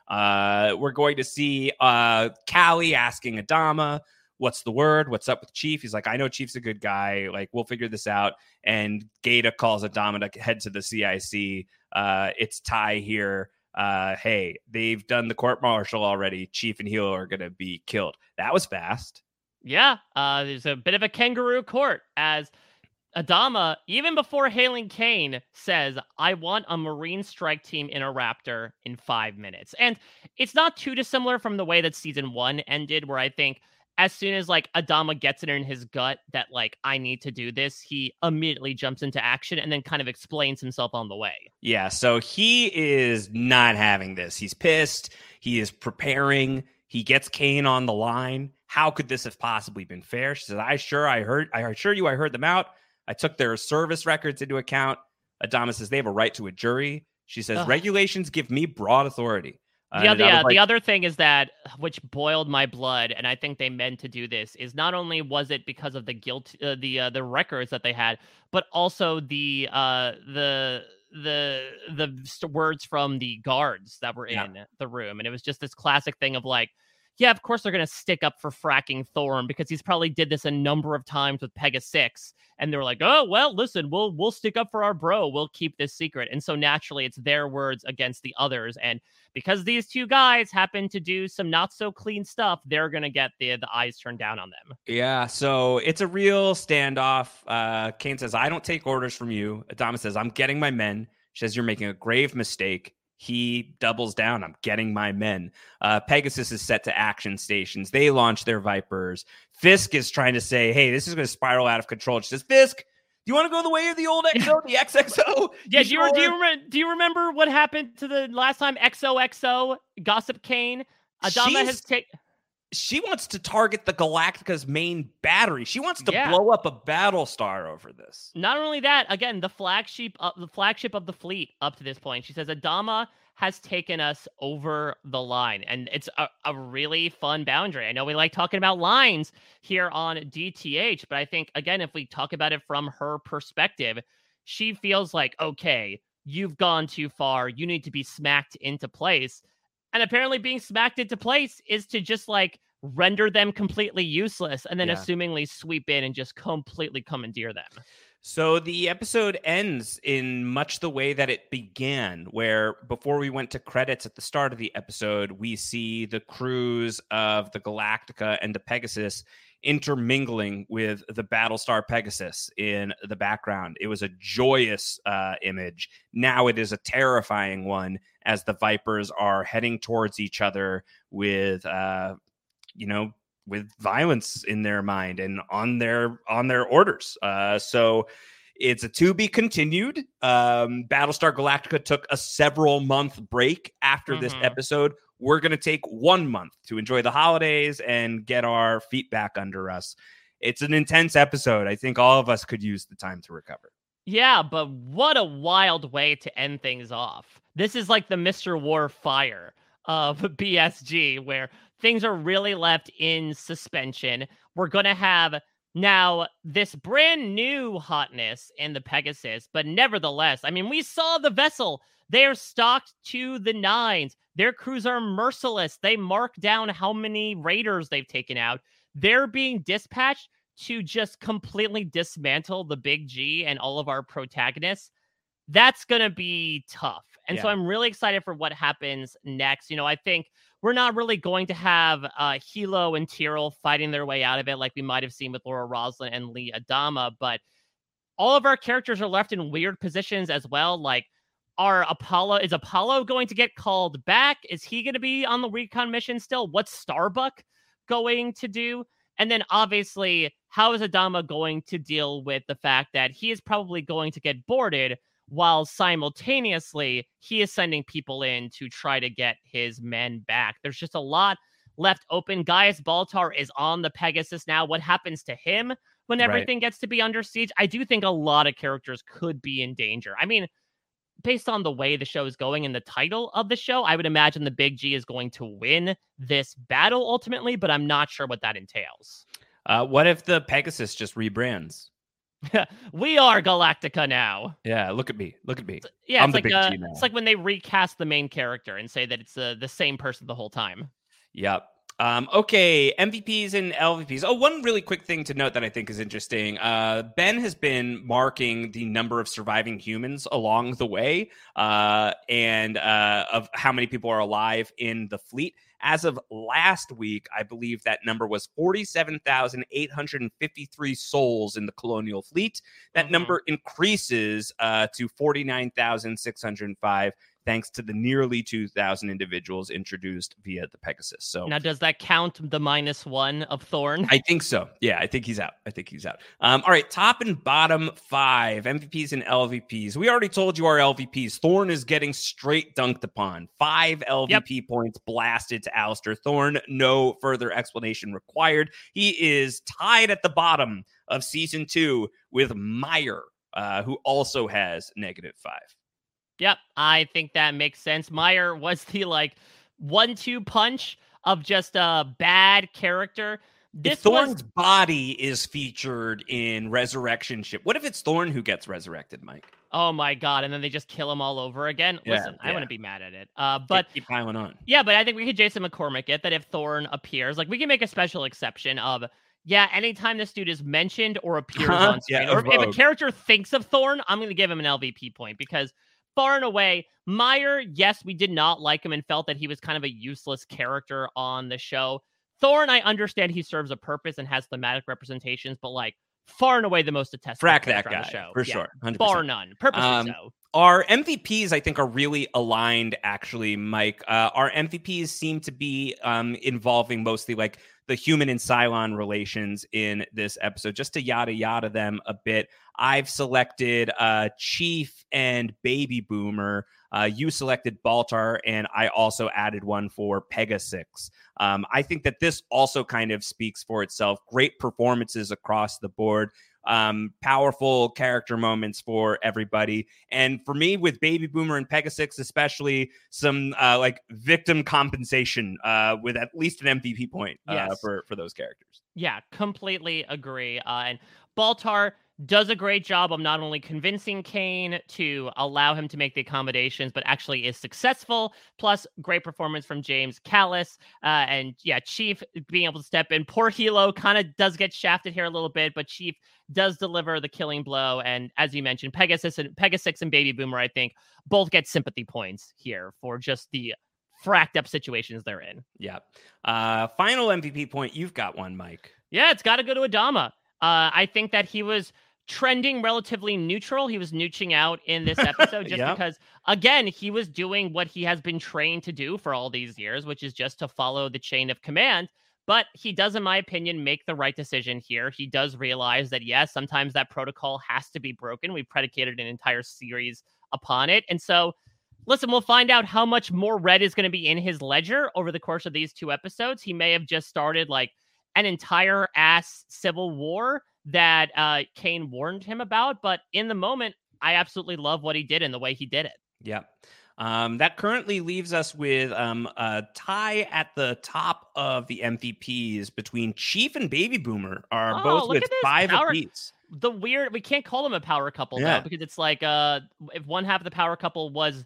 Uh, we're going to see uh, Callie asking Adama, "What's the word? What's up with Chief?" He's like, "I know Chief's a good guy. Like, we'll figure this out." And Gaeta calls Adama to head to the CIC. Uh, it's Ty here. Uh, hey, they've done the court martial already. Chief and Helo are going to be killed. That was fast. Yeah, uh, there's a bit of a kangaroo court as Adama, even before hailing Cain, says, I want a Marine strike team in a Raptor in five minutes. And it's not too dissimilar from the way that season one ended, where I think as soon as like Adama gets it in his gut that like I need to do this, he immediately jumps into action and then kind of explains himself on the way. Yeah, so he is not having this. He's pissed. He is preparing. He gets Cain on the line. How could this have possibly been fair? She says, "I sure I heard. I assure you, I heard them out. I took their service records into account." Adama says they have a right to a jury. She says Ugh. regulations give me broad authority. The Uh, other, yeah, like- the other thing is that which boiled my blood, and I think they meant to do this. Is not only was it because of the guilt, uh, the uh, the records that they had, but also the uh the the the words from the guards that were Yeah. in the room, and it was just this classic thing of like, yeah, of course they're gonna stick up for fracking Thorne because he's probably did this a number of times with Pega Six, and they're like, oh well, listen, we'll we'll stick up for our bro, we'll keep this secret, and so naturally it's their words against the others, and because these two guys happen to do some not so clean stuff, they're gonna get the the eyes turned down on them. Yeah, so it's a real standoff. Uh, Cain says, I don't take orders from you. Adama says, I'm getting my men. She says, You're making a grave mistake. He doubles down. I'm getting my men. Uh, Pegasus is set to action stations. They launch their Vipers. Fisk is trying to say, Hey, this is going to spiral out of control. She says, Fisk, do you want to go the way of the old XO, the XXO? Yeah, do you do you sure?" remember do you remember what happened to the last time XOXO Gossip Cain? Adama She's- has taken She wants to target the Galactica's main battery. She wants to Yeah. blow up a battle star over this. not only that, again, the flagship uh, the flagship of the fleet up to this point. She says Adama has taken us over the line, and it's a, a really fun boundary. I know we like talking about lines here on DTH, but I think again, if we talk about it from her perspective, she feels like okay, you've gone too far. You need to be smacked into place. And apparently, being smacked into place is to just like render them completely useless and then Yeah. assumingly sweep in and just completely commandeer them. So the episode ends in much the way that it began, where before we went to credits at the start of the episode, we see the crews of the Galactica and the Pegasus intermingling with the Battlestar Pegasus in the background. It was a joyous uh, image. Now it is a terrifying one as the Vipers are heading towards each other with, uh, you know, with violence in their mind and on their on their orders. Uh, so it's a to be continued. Um, Battlestar Galactica took a several month break after this Mhm. episode. We're going to take one month to enjoy the holidays and get our feet back under us. It's an intense episode. I think all of us could use the time to recover. Yeah, but what a wild way to end things off. This is like the Mr. Worf fire of BSG, where things are really left in suspension. We're going to have now this brand new hotness in the Pegasus, but nevertheless, I mean, we saw the vessel. They're stocked to the nines. Their crews are merciless. They mark down how many raiders they've taken out. They're being dispatched to just completely dismantle the big G and all of our protagonists, that's going to be tough. And so I'm really excited for what happens next. You know, I think we're not really going to have uh, Helo and Tyrol fighting their way out of it like we might have seen with Laura Roslin and Lee Adama, but all of our characters are left in weird positions as well. Like, are Apollo is Apollo going to get called back? Is he going to be on the recon mission still? What's Starbuck going to do? And then obviously, how is Adama going to deal with the fact that he is probably going to get boarded while simultaneously he is sending people in to try to get his men back? There's just a lot left open. Gaius Baltar is on the Pegasus now. What happens to him when Right. everything gets to be under siege? I do think a lot of characters could be in danger. I mean, based on the way the show is going and the title of the show, I would imagine the Big G is going to win this battle ultimately, but I'm not sure what that entails. Uh, what if the Pegasus just rebrands? we are Galactica now. Yeah, look at me. Look at me. Yeah, I'm it's the like big uh, G now. it's like when they recast the main character and say that it's uh, the same person the whole time. Yep. Um, okay, MVPs and LVPs. Oh, one really quick thing to note that I think is interesting. Uh, ben has been marking the number of surviving humans along the way, uh, and uh, of how many people are alive in the fleet. As of last week, I believe that number was 47,853 souls in the colonial fleet. That Mhm. number increases uh, to 49,605 thanks to the nearly 2,000 individuals introduced via the Pegasus. So now, does that count the minus one of Thorne? I think so. Yeah, I think he's out. I think he's out. Um, all right, top and bottom five MVPs and LVPs. We already told you our LVPs. Thorne is getting straight dunked upon. Five LVP yep. points blasted to Alistair Thorne. No further explanation required. He is tied at the bottom of season two with Meyer, uh, who also has negative five. Yep, I think that makes sense. Meyer was the like one-two punch of just a bad character. This if Thorne's was... body is featured in Resurrection Ship, what if it's Thorne who gets resurrected, Mike? Oh my god! And then they just kill him all over again. Yeah, Listen, yeah. I wouldn't be mad at it. Uh, but keep piling on. Yeah, but I think we could Jason McCormick it that if Thorne appears, like we can make a special exception of yeah, anytime this dude is mentioned or appears on screen, yeah, or if a character thinks of Thorne, I'm going to give him an LVP point because far and away, Meyer, yes, we did not like him and felt that he was kind of a useless character on the show. Thorne, I understand he serves a purpose and has thematic representations, but like far and away the most detestable Frack that guy show. for yeah, sure, 100%. bar none. Purposely um, so. Our MVPs, I think, are really aligned. Actually, Mike, uh, our MVPs seem to be um, involving mostly like the human and Cylon relations in this episode. Just to yada yada them a bit, I've selected uh, Chief and Baby Boomer. Uh, you selected Baltar, and I also added one for Pegasix. Um, I think that this also kind of speaks for itself. Great performances across the board um, powerful character moments for everybody. And for me, with Baby Boomer and Pegasix, especially some uh, like victim compensation uh, with at least an MVP point uh, yes. for for those characters. Yeah, completely agree. Uh, and Baltar does a great job of not only convincing Cain to allow him to make the accommodations, but actually is successful. Plus, great performance from James Callis. Uh, and yeah, Chief being able to step in. Poor Helo kind of does get shafted here a little bit, but Chief does deliver the killing blow. And as you mentioned, Pegasus and Pegasix and Baby Boomer, I think, both get sympathy points here for just the fracked up situations they're in. Yeah. Uh, final MVP point. You've got one, Mike. Yeah, it's got to go to Adama. Uh, I think that he was trending relatively neutral. He was nooching out in this episode just yep. because, again, he was doing what he has been trained to do for all these years, which is just to follow the chain of command. But he does, in my opinion, make the right decision here. He does realize that, yes, sometimes that protocol has to be broken. We predicated an entire series upon it. And so, listen, we'll find out how much more red is going to be in his ledger over the course of these two episodes. He may have just started like an entire ass civil war that uh, Cain warned him about. But in the moment, I absolutely love what he did and the way he did it. Yeah. Um, that currently leaves us with um, a tie at the top of the MVPs between Chief and Baby Boomer are oh, both with five power, apiece. The weird, we can't call them a power couple yeah. though because it's like uh, if one half of the power couple was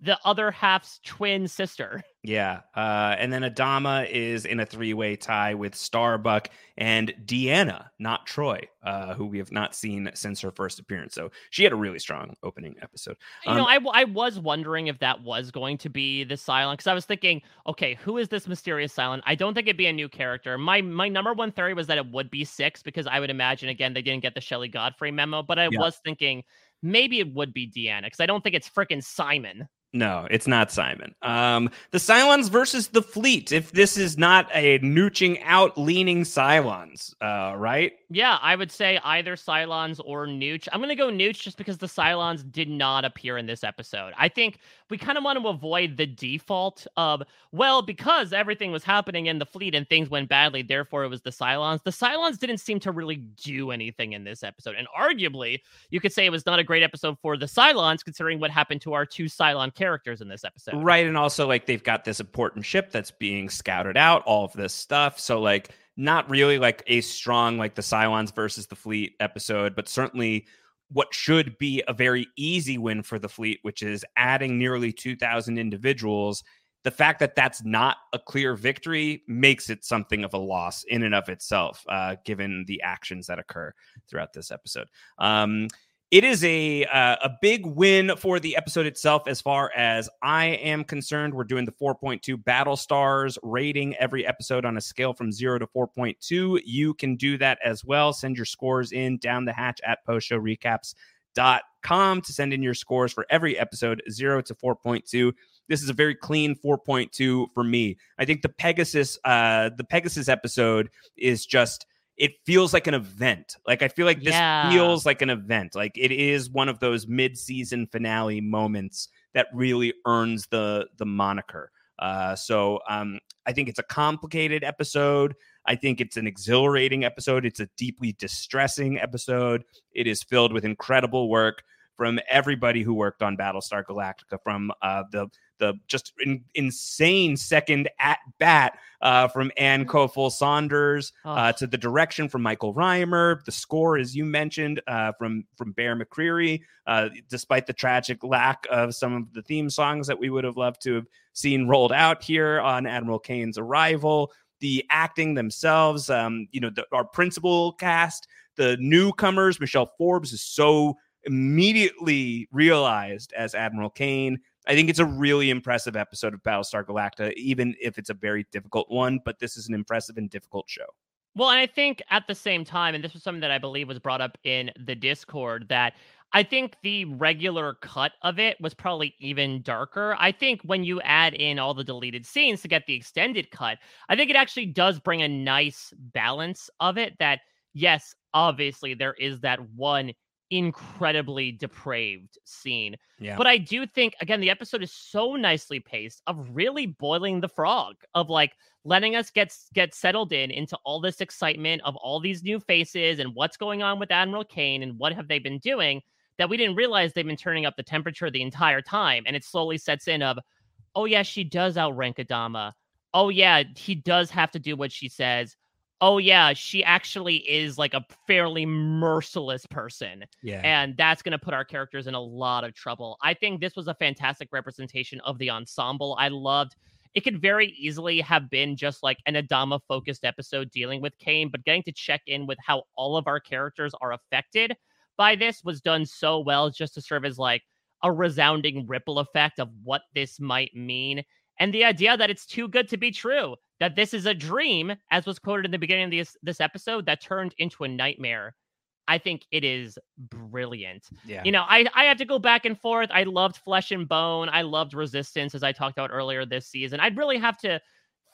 the other half's twin sister. Yeah. Uh, and then Adama is in a three way tie with Starbuck and D'Anna, not Troi, uh, who we have not seen since her first appearance. So she had a really strong opening episode. Um, you know, um, I, I was wondering if that was going to be the Cylon because I was thinking, okay, who is this mysterious Cylon? I don't think it'd be a new character. My my number one theory was that it would be six because I would imagine, again, they didn't get the Shelley Godfrey memo, but I yeah. was thinking maybe it would be D'Anna because I don't think it's freaking Simon. No, it's not Simon. Um, the Cylons versus the fleet. If this is not a nooching out, leaning Cylons, uh, right? Yeah, I would say either Cylons or Nooch. I'm going to go Nooch just because the Cylons did not appear in this episode. I think we kind of want to avoid the default of, well, because everything was happening in the fleet and things went badly, therefore it was the Cylons. The Cylons didn't seem to really do anything in this episode. And arguably, you could say it was not a great episode for the Cylons, considering what happened to our two Cylon characters in this episode. Right. And also, like, they've got this important ship that's being scouted out, all of this stuff. So, like, not really like a strong like the Cylons versus the fleet episode, but certainly what should be a very easy win for the fleet, which is adding nearly 2,000 individuals. The fact that that's not a clear victory makes it something of a loss in and of itself, uh, given the actions that occur throughout this episode. Um, it is a uh, a big win for the episode itself as far as I am concerned. We're doing the 4.2 Battle Stars rating every episode on a scale from 0 to 4.2. You can do that as well. Send your scores in down the hatch at postshowrecaps com to send in your scores for every episode 0 to 4.2 this is a very clean 4.2 for me i think the pegasus uh the pegasus episode is just it feels like an event like i feel like this Yeah. feels like an event like it is one of those mid-season finale moments that really earns the the moniker uh so um i think it's a complicated episode I think it's an exhilarating episode. It's a deeply distressing episode. It is filled with incredible work from everybody who worked on Battlestar Galactica, from uh, the the just in, insane second at bat uh, from Anne Cofell Saunders uh, to the direction from Michael Rymer, the score, as you mentioned, uh, from from Bear McCreary. Uh, despite the tragic lack of some of the theme songs that we would have loved to have seen rolled out here on Admiral Cain's arrival, the acting themselves, um, you know, the, our principal cast, the newcomers, Michelle Forbes is so immediately realized as Admiral Cain. I think it's a really impressive episode of Battlestar Galactica, even if it's a very difficult one. But this is an impressive and difficult show. Well, and I think at the same time, and this was something that I believe was brought up in the Discord, that I think the regular cut of it was probably even darker. I think when you add in all the deleted scenes to get the extended cut, I think it actually does bring a nice balance of it. That, yes, obviously there is that one incredibly depraved scene. Yeah. But I do think, again, the episode is so nicely paced of really boiling the frog, of like letting us get get settled in into all this excitement of all these new faces and what's going on with Admiral Cain and what have they been doing that we didn't realize they've been turning up the temperature the entire time. And it slowly sets in of, oh yeah, she does outrank Adama. Oh yeah, he does have to do what she says. Oh yeah, she actually is like a fairly merciless person. Yeah. And that's going to put our characters in a lot of trouble. I think this was a fantastic representation of the ensemble. I loved it could very easily have been just like an Adama focused episode dealing with Cain, but getting to check in with how all of our characters are affected by this was done so well just to serve as like a resounding ripple effect of what this might mean. And the idea that it's too good to be true, that this is a dream, as was quoted in the beginning of this, this episode, that turned into a nightmare. I think it is brilliant. Yeah. You know, I, I have to go back and forth. I loved Flesh and Bone. I loved Resistance, as I talked about earlier this season. I'd really have to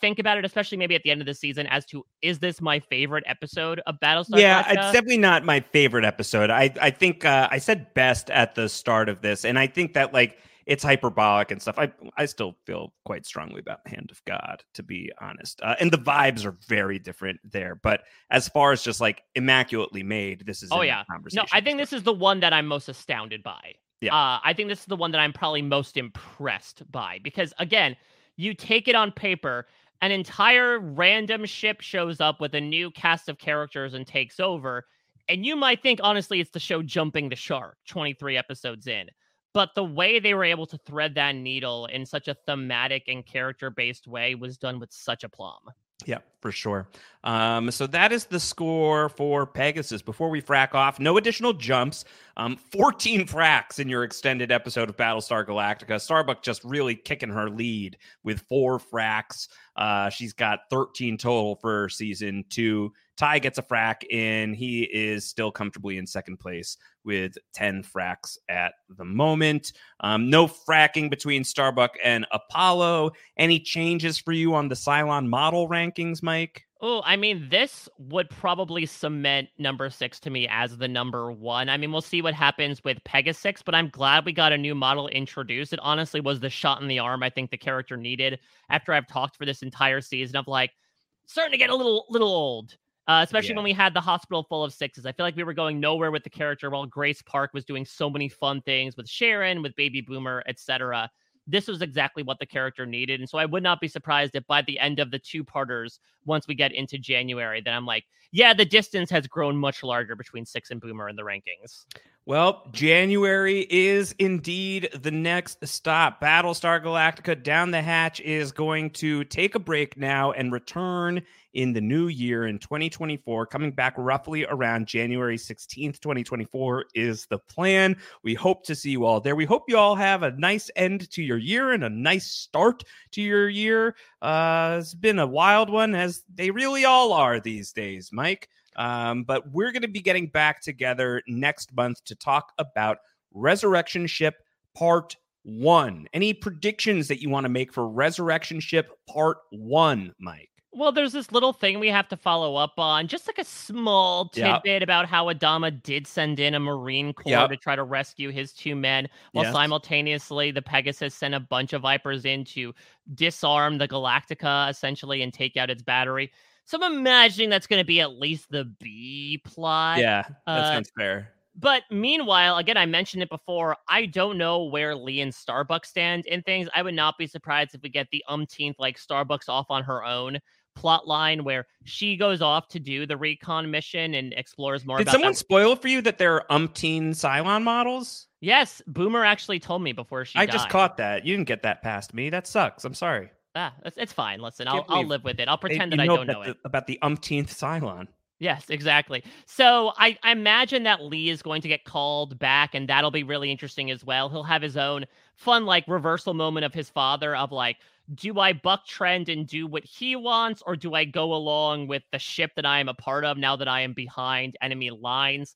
think about it, especially maybe at the end of the season, as to is this my favorite episode of Battlestar? yeah, it's definitely not my favorite episode. I I think uh, I said best at the start of this, and I think that like it's hyperbolic and stuff. I I still feel quite strongly about Hand of God, to be honest. Uh, and the vibes are very different there. But as far as just like immaculately made, this is Oh yeah, conversation. no, I think this is the one that I'm most astounded by. Yeah. uh, I think this is the one that I'm probably most impressed by because again, you take it on paper, an entire random ship shows up with a new cast of characters and takes over, and you might think honestly it's the show jumping the shark 23 episodes in. But the way they were able to thread that needle in such a thematic and character based way was done with such aplomb. Yeah, for sure. Um, so that is the score for Pegasus. Before we frack off, no additional jumps. Um, 14 fracks in your extended episode of Battlestar Galactica. Starbuck just really kicking her lead with four fracks. Uh, she's got 13 total for season two. Tigh gets a frack in. He is still comfortably in second place with 10 fracks at the moment. Um, no fracking between Starbuck and Apollo. Any changes for you on the Cylon model rankings, Mike? Oh, I mean, this would probably cement number six to me as the number one. I mean, we'll see what happens with Pegasus, but I'm glad we got a new model introduced. It honestly was the shot in the arm I think the character needed after I've talked for this entire season of like starting to get a little little old. Uh, especially Yeah. when we had the hospital full of sixes. I feel like we were going nowhere with the character while Grace Park was doing so many fun things with Sharon, with Baby Boomer, etc. This was exactly what the character needed. And so I would not be surprised if by the end of the two parters, once we get into January, that I'm like, yeah, the distance has grown much larger between Six and Boomer in the rankings. Well, January is indeed the next stop. Battlestar Galactica Down the Hatch is going to take a break now and return in the new year in 2024. Coming back roughly around January 16th, 2024 is the plan. We hope to see you all there. We hope you all have a nice end to your year and a nice start to your year. Uh, it's been a wild one, as they really all are these days, Mike. Um, but we're going to be getting back together next month to talk about Resurrection Ship Part One. Any predictions that you want to make for Resurrection Ship Part One, Mike? Well, there's this little thing we have to follow up on, just like a small Yep. tidbit about how Adama did send in a Marine Corps Yep. to try to rescue his two men, while Yes. simultaneously the Pegasus sent a bunch of Vipers in to disarm the Galactica essentially and take out its battery. So I'm imagining that's going to be at least the B plot. yeah, that uh, sounds fair. But meanwhile, again, I mentioned it before. I don't know where Lee and Starbucks stand in things. I would not be surprised if we get the umpteenth like Starbucks off on her own plot line where she goes off to do the recon mission and explores more Did about someone that. spoil for you that there are umpteen Cylon models? Yes, Boomer actually told me before she I died. just caught that. You didn't get that past me. That sucks. I'm sorry. Ah, it's, it's fine. Listen, I'll, I'll live with it. I'll pretend that I don't know the, it. about the umpteenth Cylon. Yes, exactly. So I, I imagine that Lee is going to get called back, and that'll be really interesting as well. He'll have his own fun, like, reversal moment of his father of like, do I buck trend and do what he wants, or do I go along with the ship that I am a part of now that I am behind enemy lines?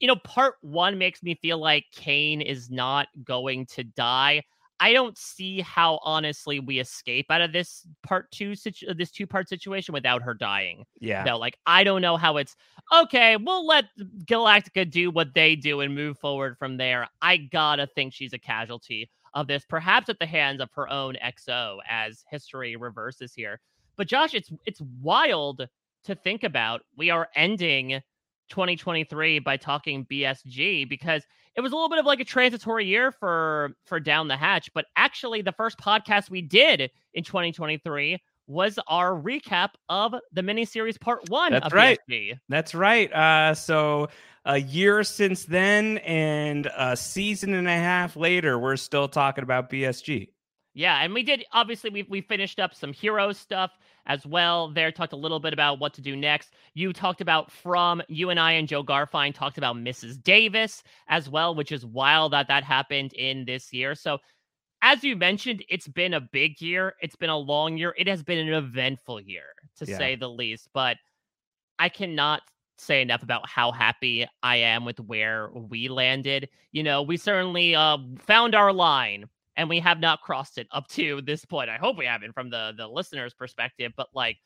You know, part one makes me feel like Cain is not going to die. I don't see how honestly we escape out of this part two situ- this two part situation without her dying. Yeah. No, like I don't know how it's okay. We'll let Galactica do what they do and move forward from there. I gotta think she's a casualty of this, perhaps at the hands of her own XO as history reverses here. But Josh, it's it's wild to think about. We are ending 2023 by talking BSG because it was a little bit of like a transitory year for for down the hatch but actually the first podcast we did in 2023 was our recap of the miniseries part one That's of right. BSG. That's right. Uh, so a year since then, and a season and a half later, we're still talking about BSG. Yeah, and we did obviously we we finished up some hero stuff as well. There talked a little bit about what to do next. You talked about from you and I and Jo Garfein talked about Mrs. Davis as well, which is wild that that happened in this year. So as you mentioned, it's been a big year. It's been a long year. It has been an eventful year to Yeah. say the least. But I cannot say enough about how happy I am with where we landed. You know, we certainly uh, found our line and we have not crossed it up to this point. I hope we haven't from the the listener's perspective, but like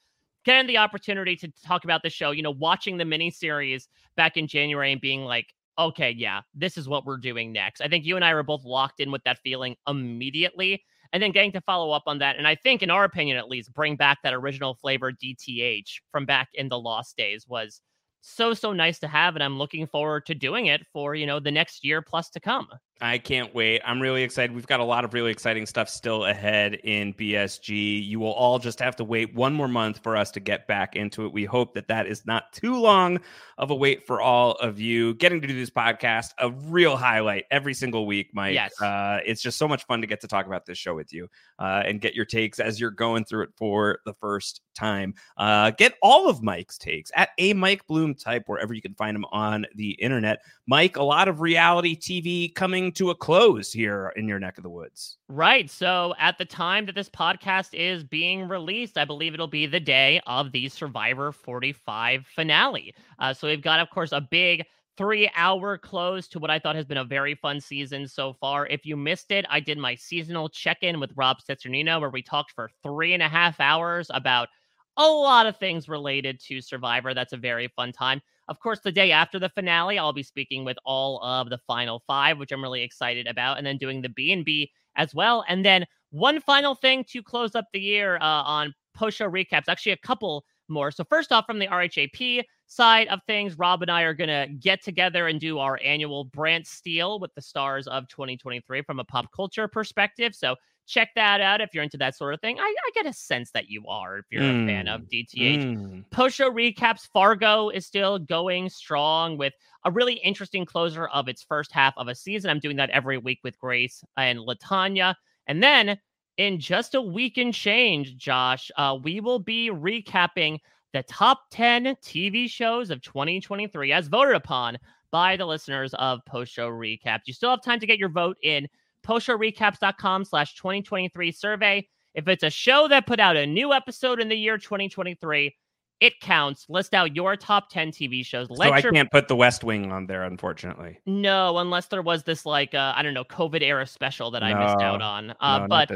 getting the opportunity to talk about the show, you know, watching the miniseries back in January and being like, okay, yeah, this is what we're doing next. I think you and I were both locked in with that feeling immediately. And then getting to follow up on that. And I think, in our opinion at least, bring back that original flavor DTH from back in the Lost days was so, so nice to have. And I'm looking forward to doing it for, you know, the next year plus to come. I can't wait. I'm really excited. We've got a lot of really exciting stuff still ahead in BSG. You will all just have to wait one more month for us to get back into it. We hope that that is not too long of a wait for all of you. Getting to do this podcast, a real highlight every single week, Mike. Yes. Uh, it's just so much fun to get to talk about this show with you uh, and get your takes as you're going through it for the first time. Uh, get all of Mike's takes at a Mike Bloom type wherever you can find him on the internet. Mike, a lot of reality TV coming to a close here in your neck of the woods. Right. So at the time that this podcast is being released, I believe it'll be the day of the Survivor 45 finale. Uh, so we've got, of course, a big three hour close to what I thought has been a very fun season so far. If you missed it, I did my seasonal check in with Rob Cesternino where we talked for three and a half hours about a lot of things related to Survivor. That's a very fun time. Of course, the day after the finale, I'll be speaking with all of the final five, which I'm really excited about, and then doing the B and B as well. And then one final thing to close up the year uh, on post show recaps. Actually, a couple more. So first off, from the RHAP side of things, Rob and I are gonna get together and do our annual BrantSteele with the stars of 2023 from a pop culture perspective. So check that out if you're into that sort of thing. I, I get a sense that you are if you're a fan of DTH. Mm. Post show recaps Fargo is still going strong with a really interesting closer of its first half of a season. I'm doing that every week with Grace and Latanya. And then in just a week and change, Josh, uh, we will be recapping the top 10 TV shows of 2023 as voted upon by the listeners of Post Show Recaps. You still have time to get your vote in postshowrecaps.com slash 2023 survey. If it's a show that put out a new episode in the year 2023, It counts. List out your top 10 TV shows. Let so I your can't put The West Wing on there, unfortunately. No, unless there was this like uh, I don't know COVID era special that I missed out on. Uh, not but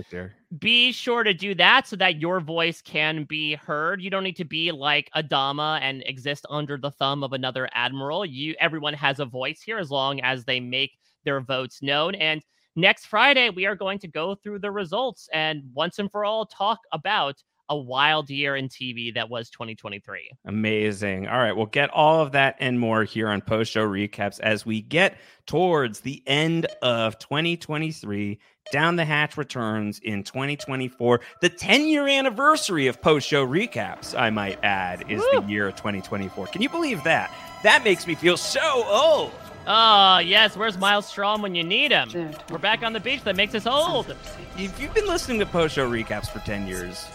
be sure to do that so that your voice can be heard. You don't need to be like Adama and exist under the thumb of another admiral. You everyone has a voice here as long as they make their votes known. And next Friday we are going to go through the results and once and for all talk about a wild year in TV that was 2023. Amazing. All right, we'll get all of that and more here on post show recaps as we get towards the end of 2023. Down the Hatch returns in 2024. The 10 year anniversary of post show recaps, I might add, is the year of 2024. Can you believe that? That makes me feel so old. Oh, yes. Where's Miles Straume when you need him? We're back on the beach. That makes us old. If you've been listening to post show recaps for 10 years,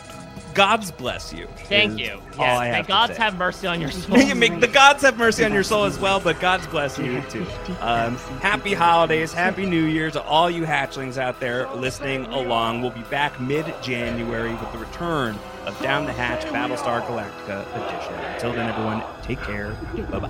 God's bless you. Thank you. Yes, may have gods have mercy on your soul. You make the gods have mercy on your soul as well, but God's bless you too. Um, happy holidays, happy New Year to all you hatchlings out there listening along. We'll be back mid-January with the return of Down the Hatch Battlestar Galactica edition. Until then, everyone, take care. Bye bye.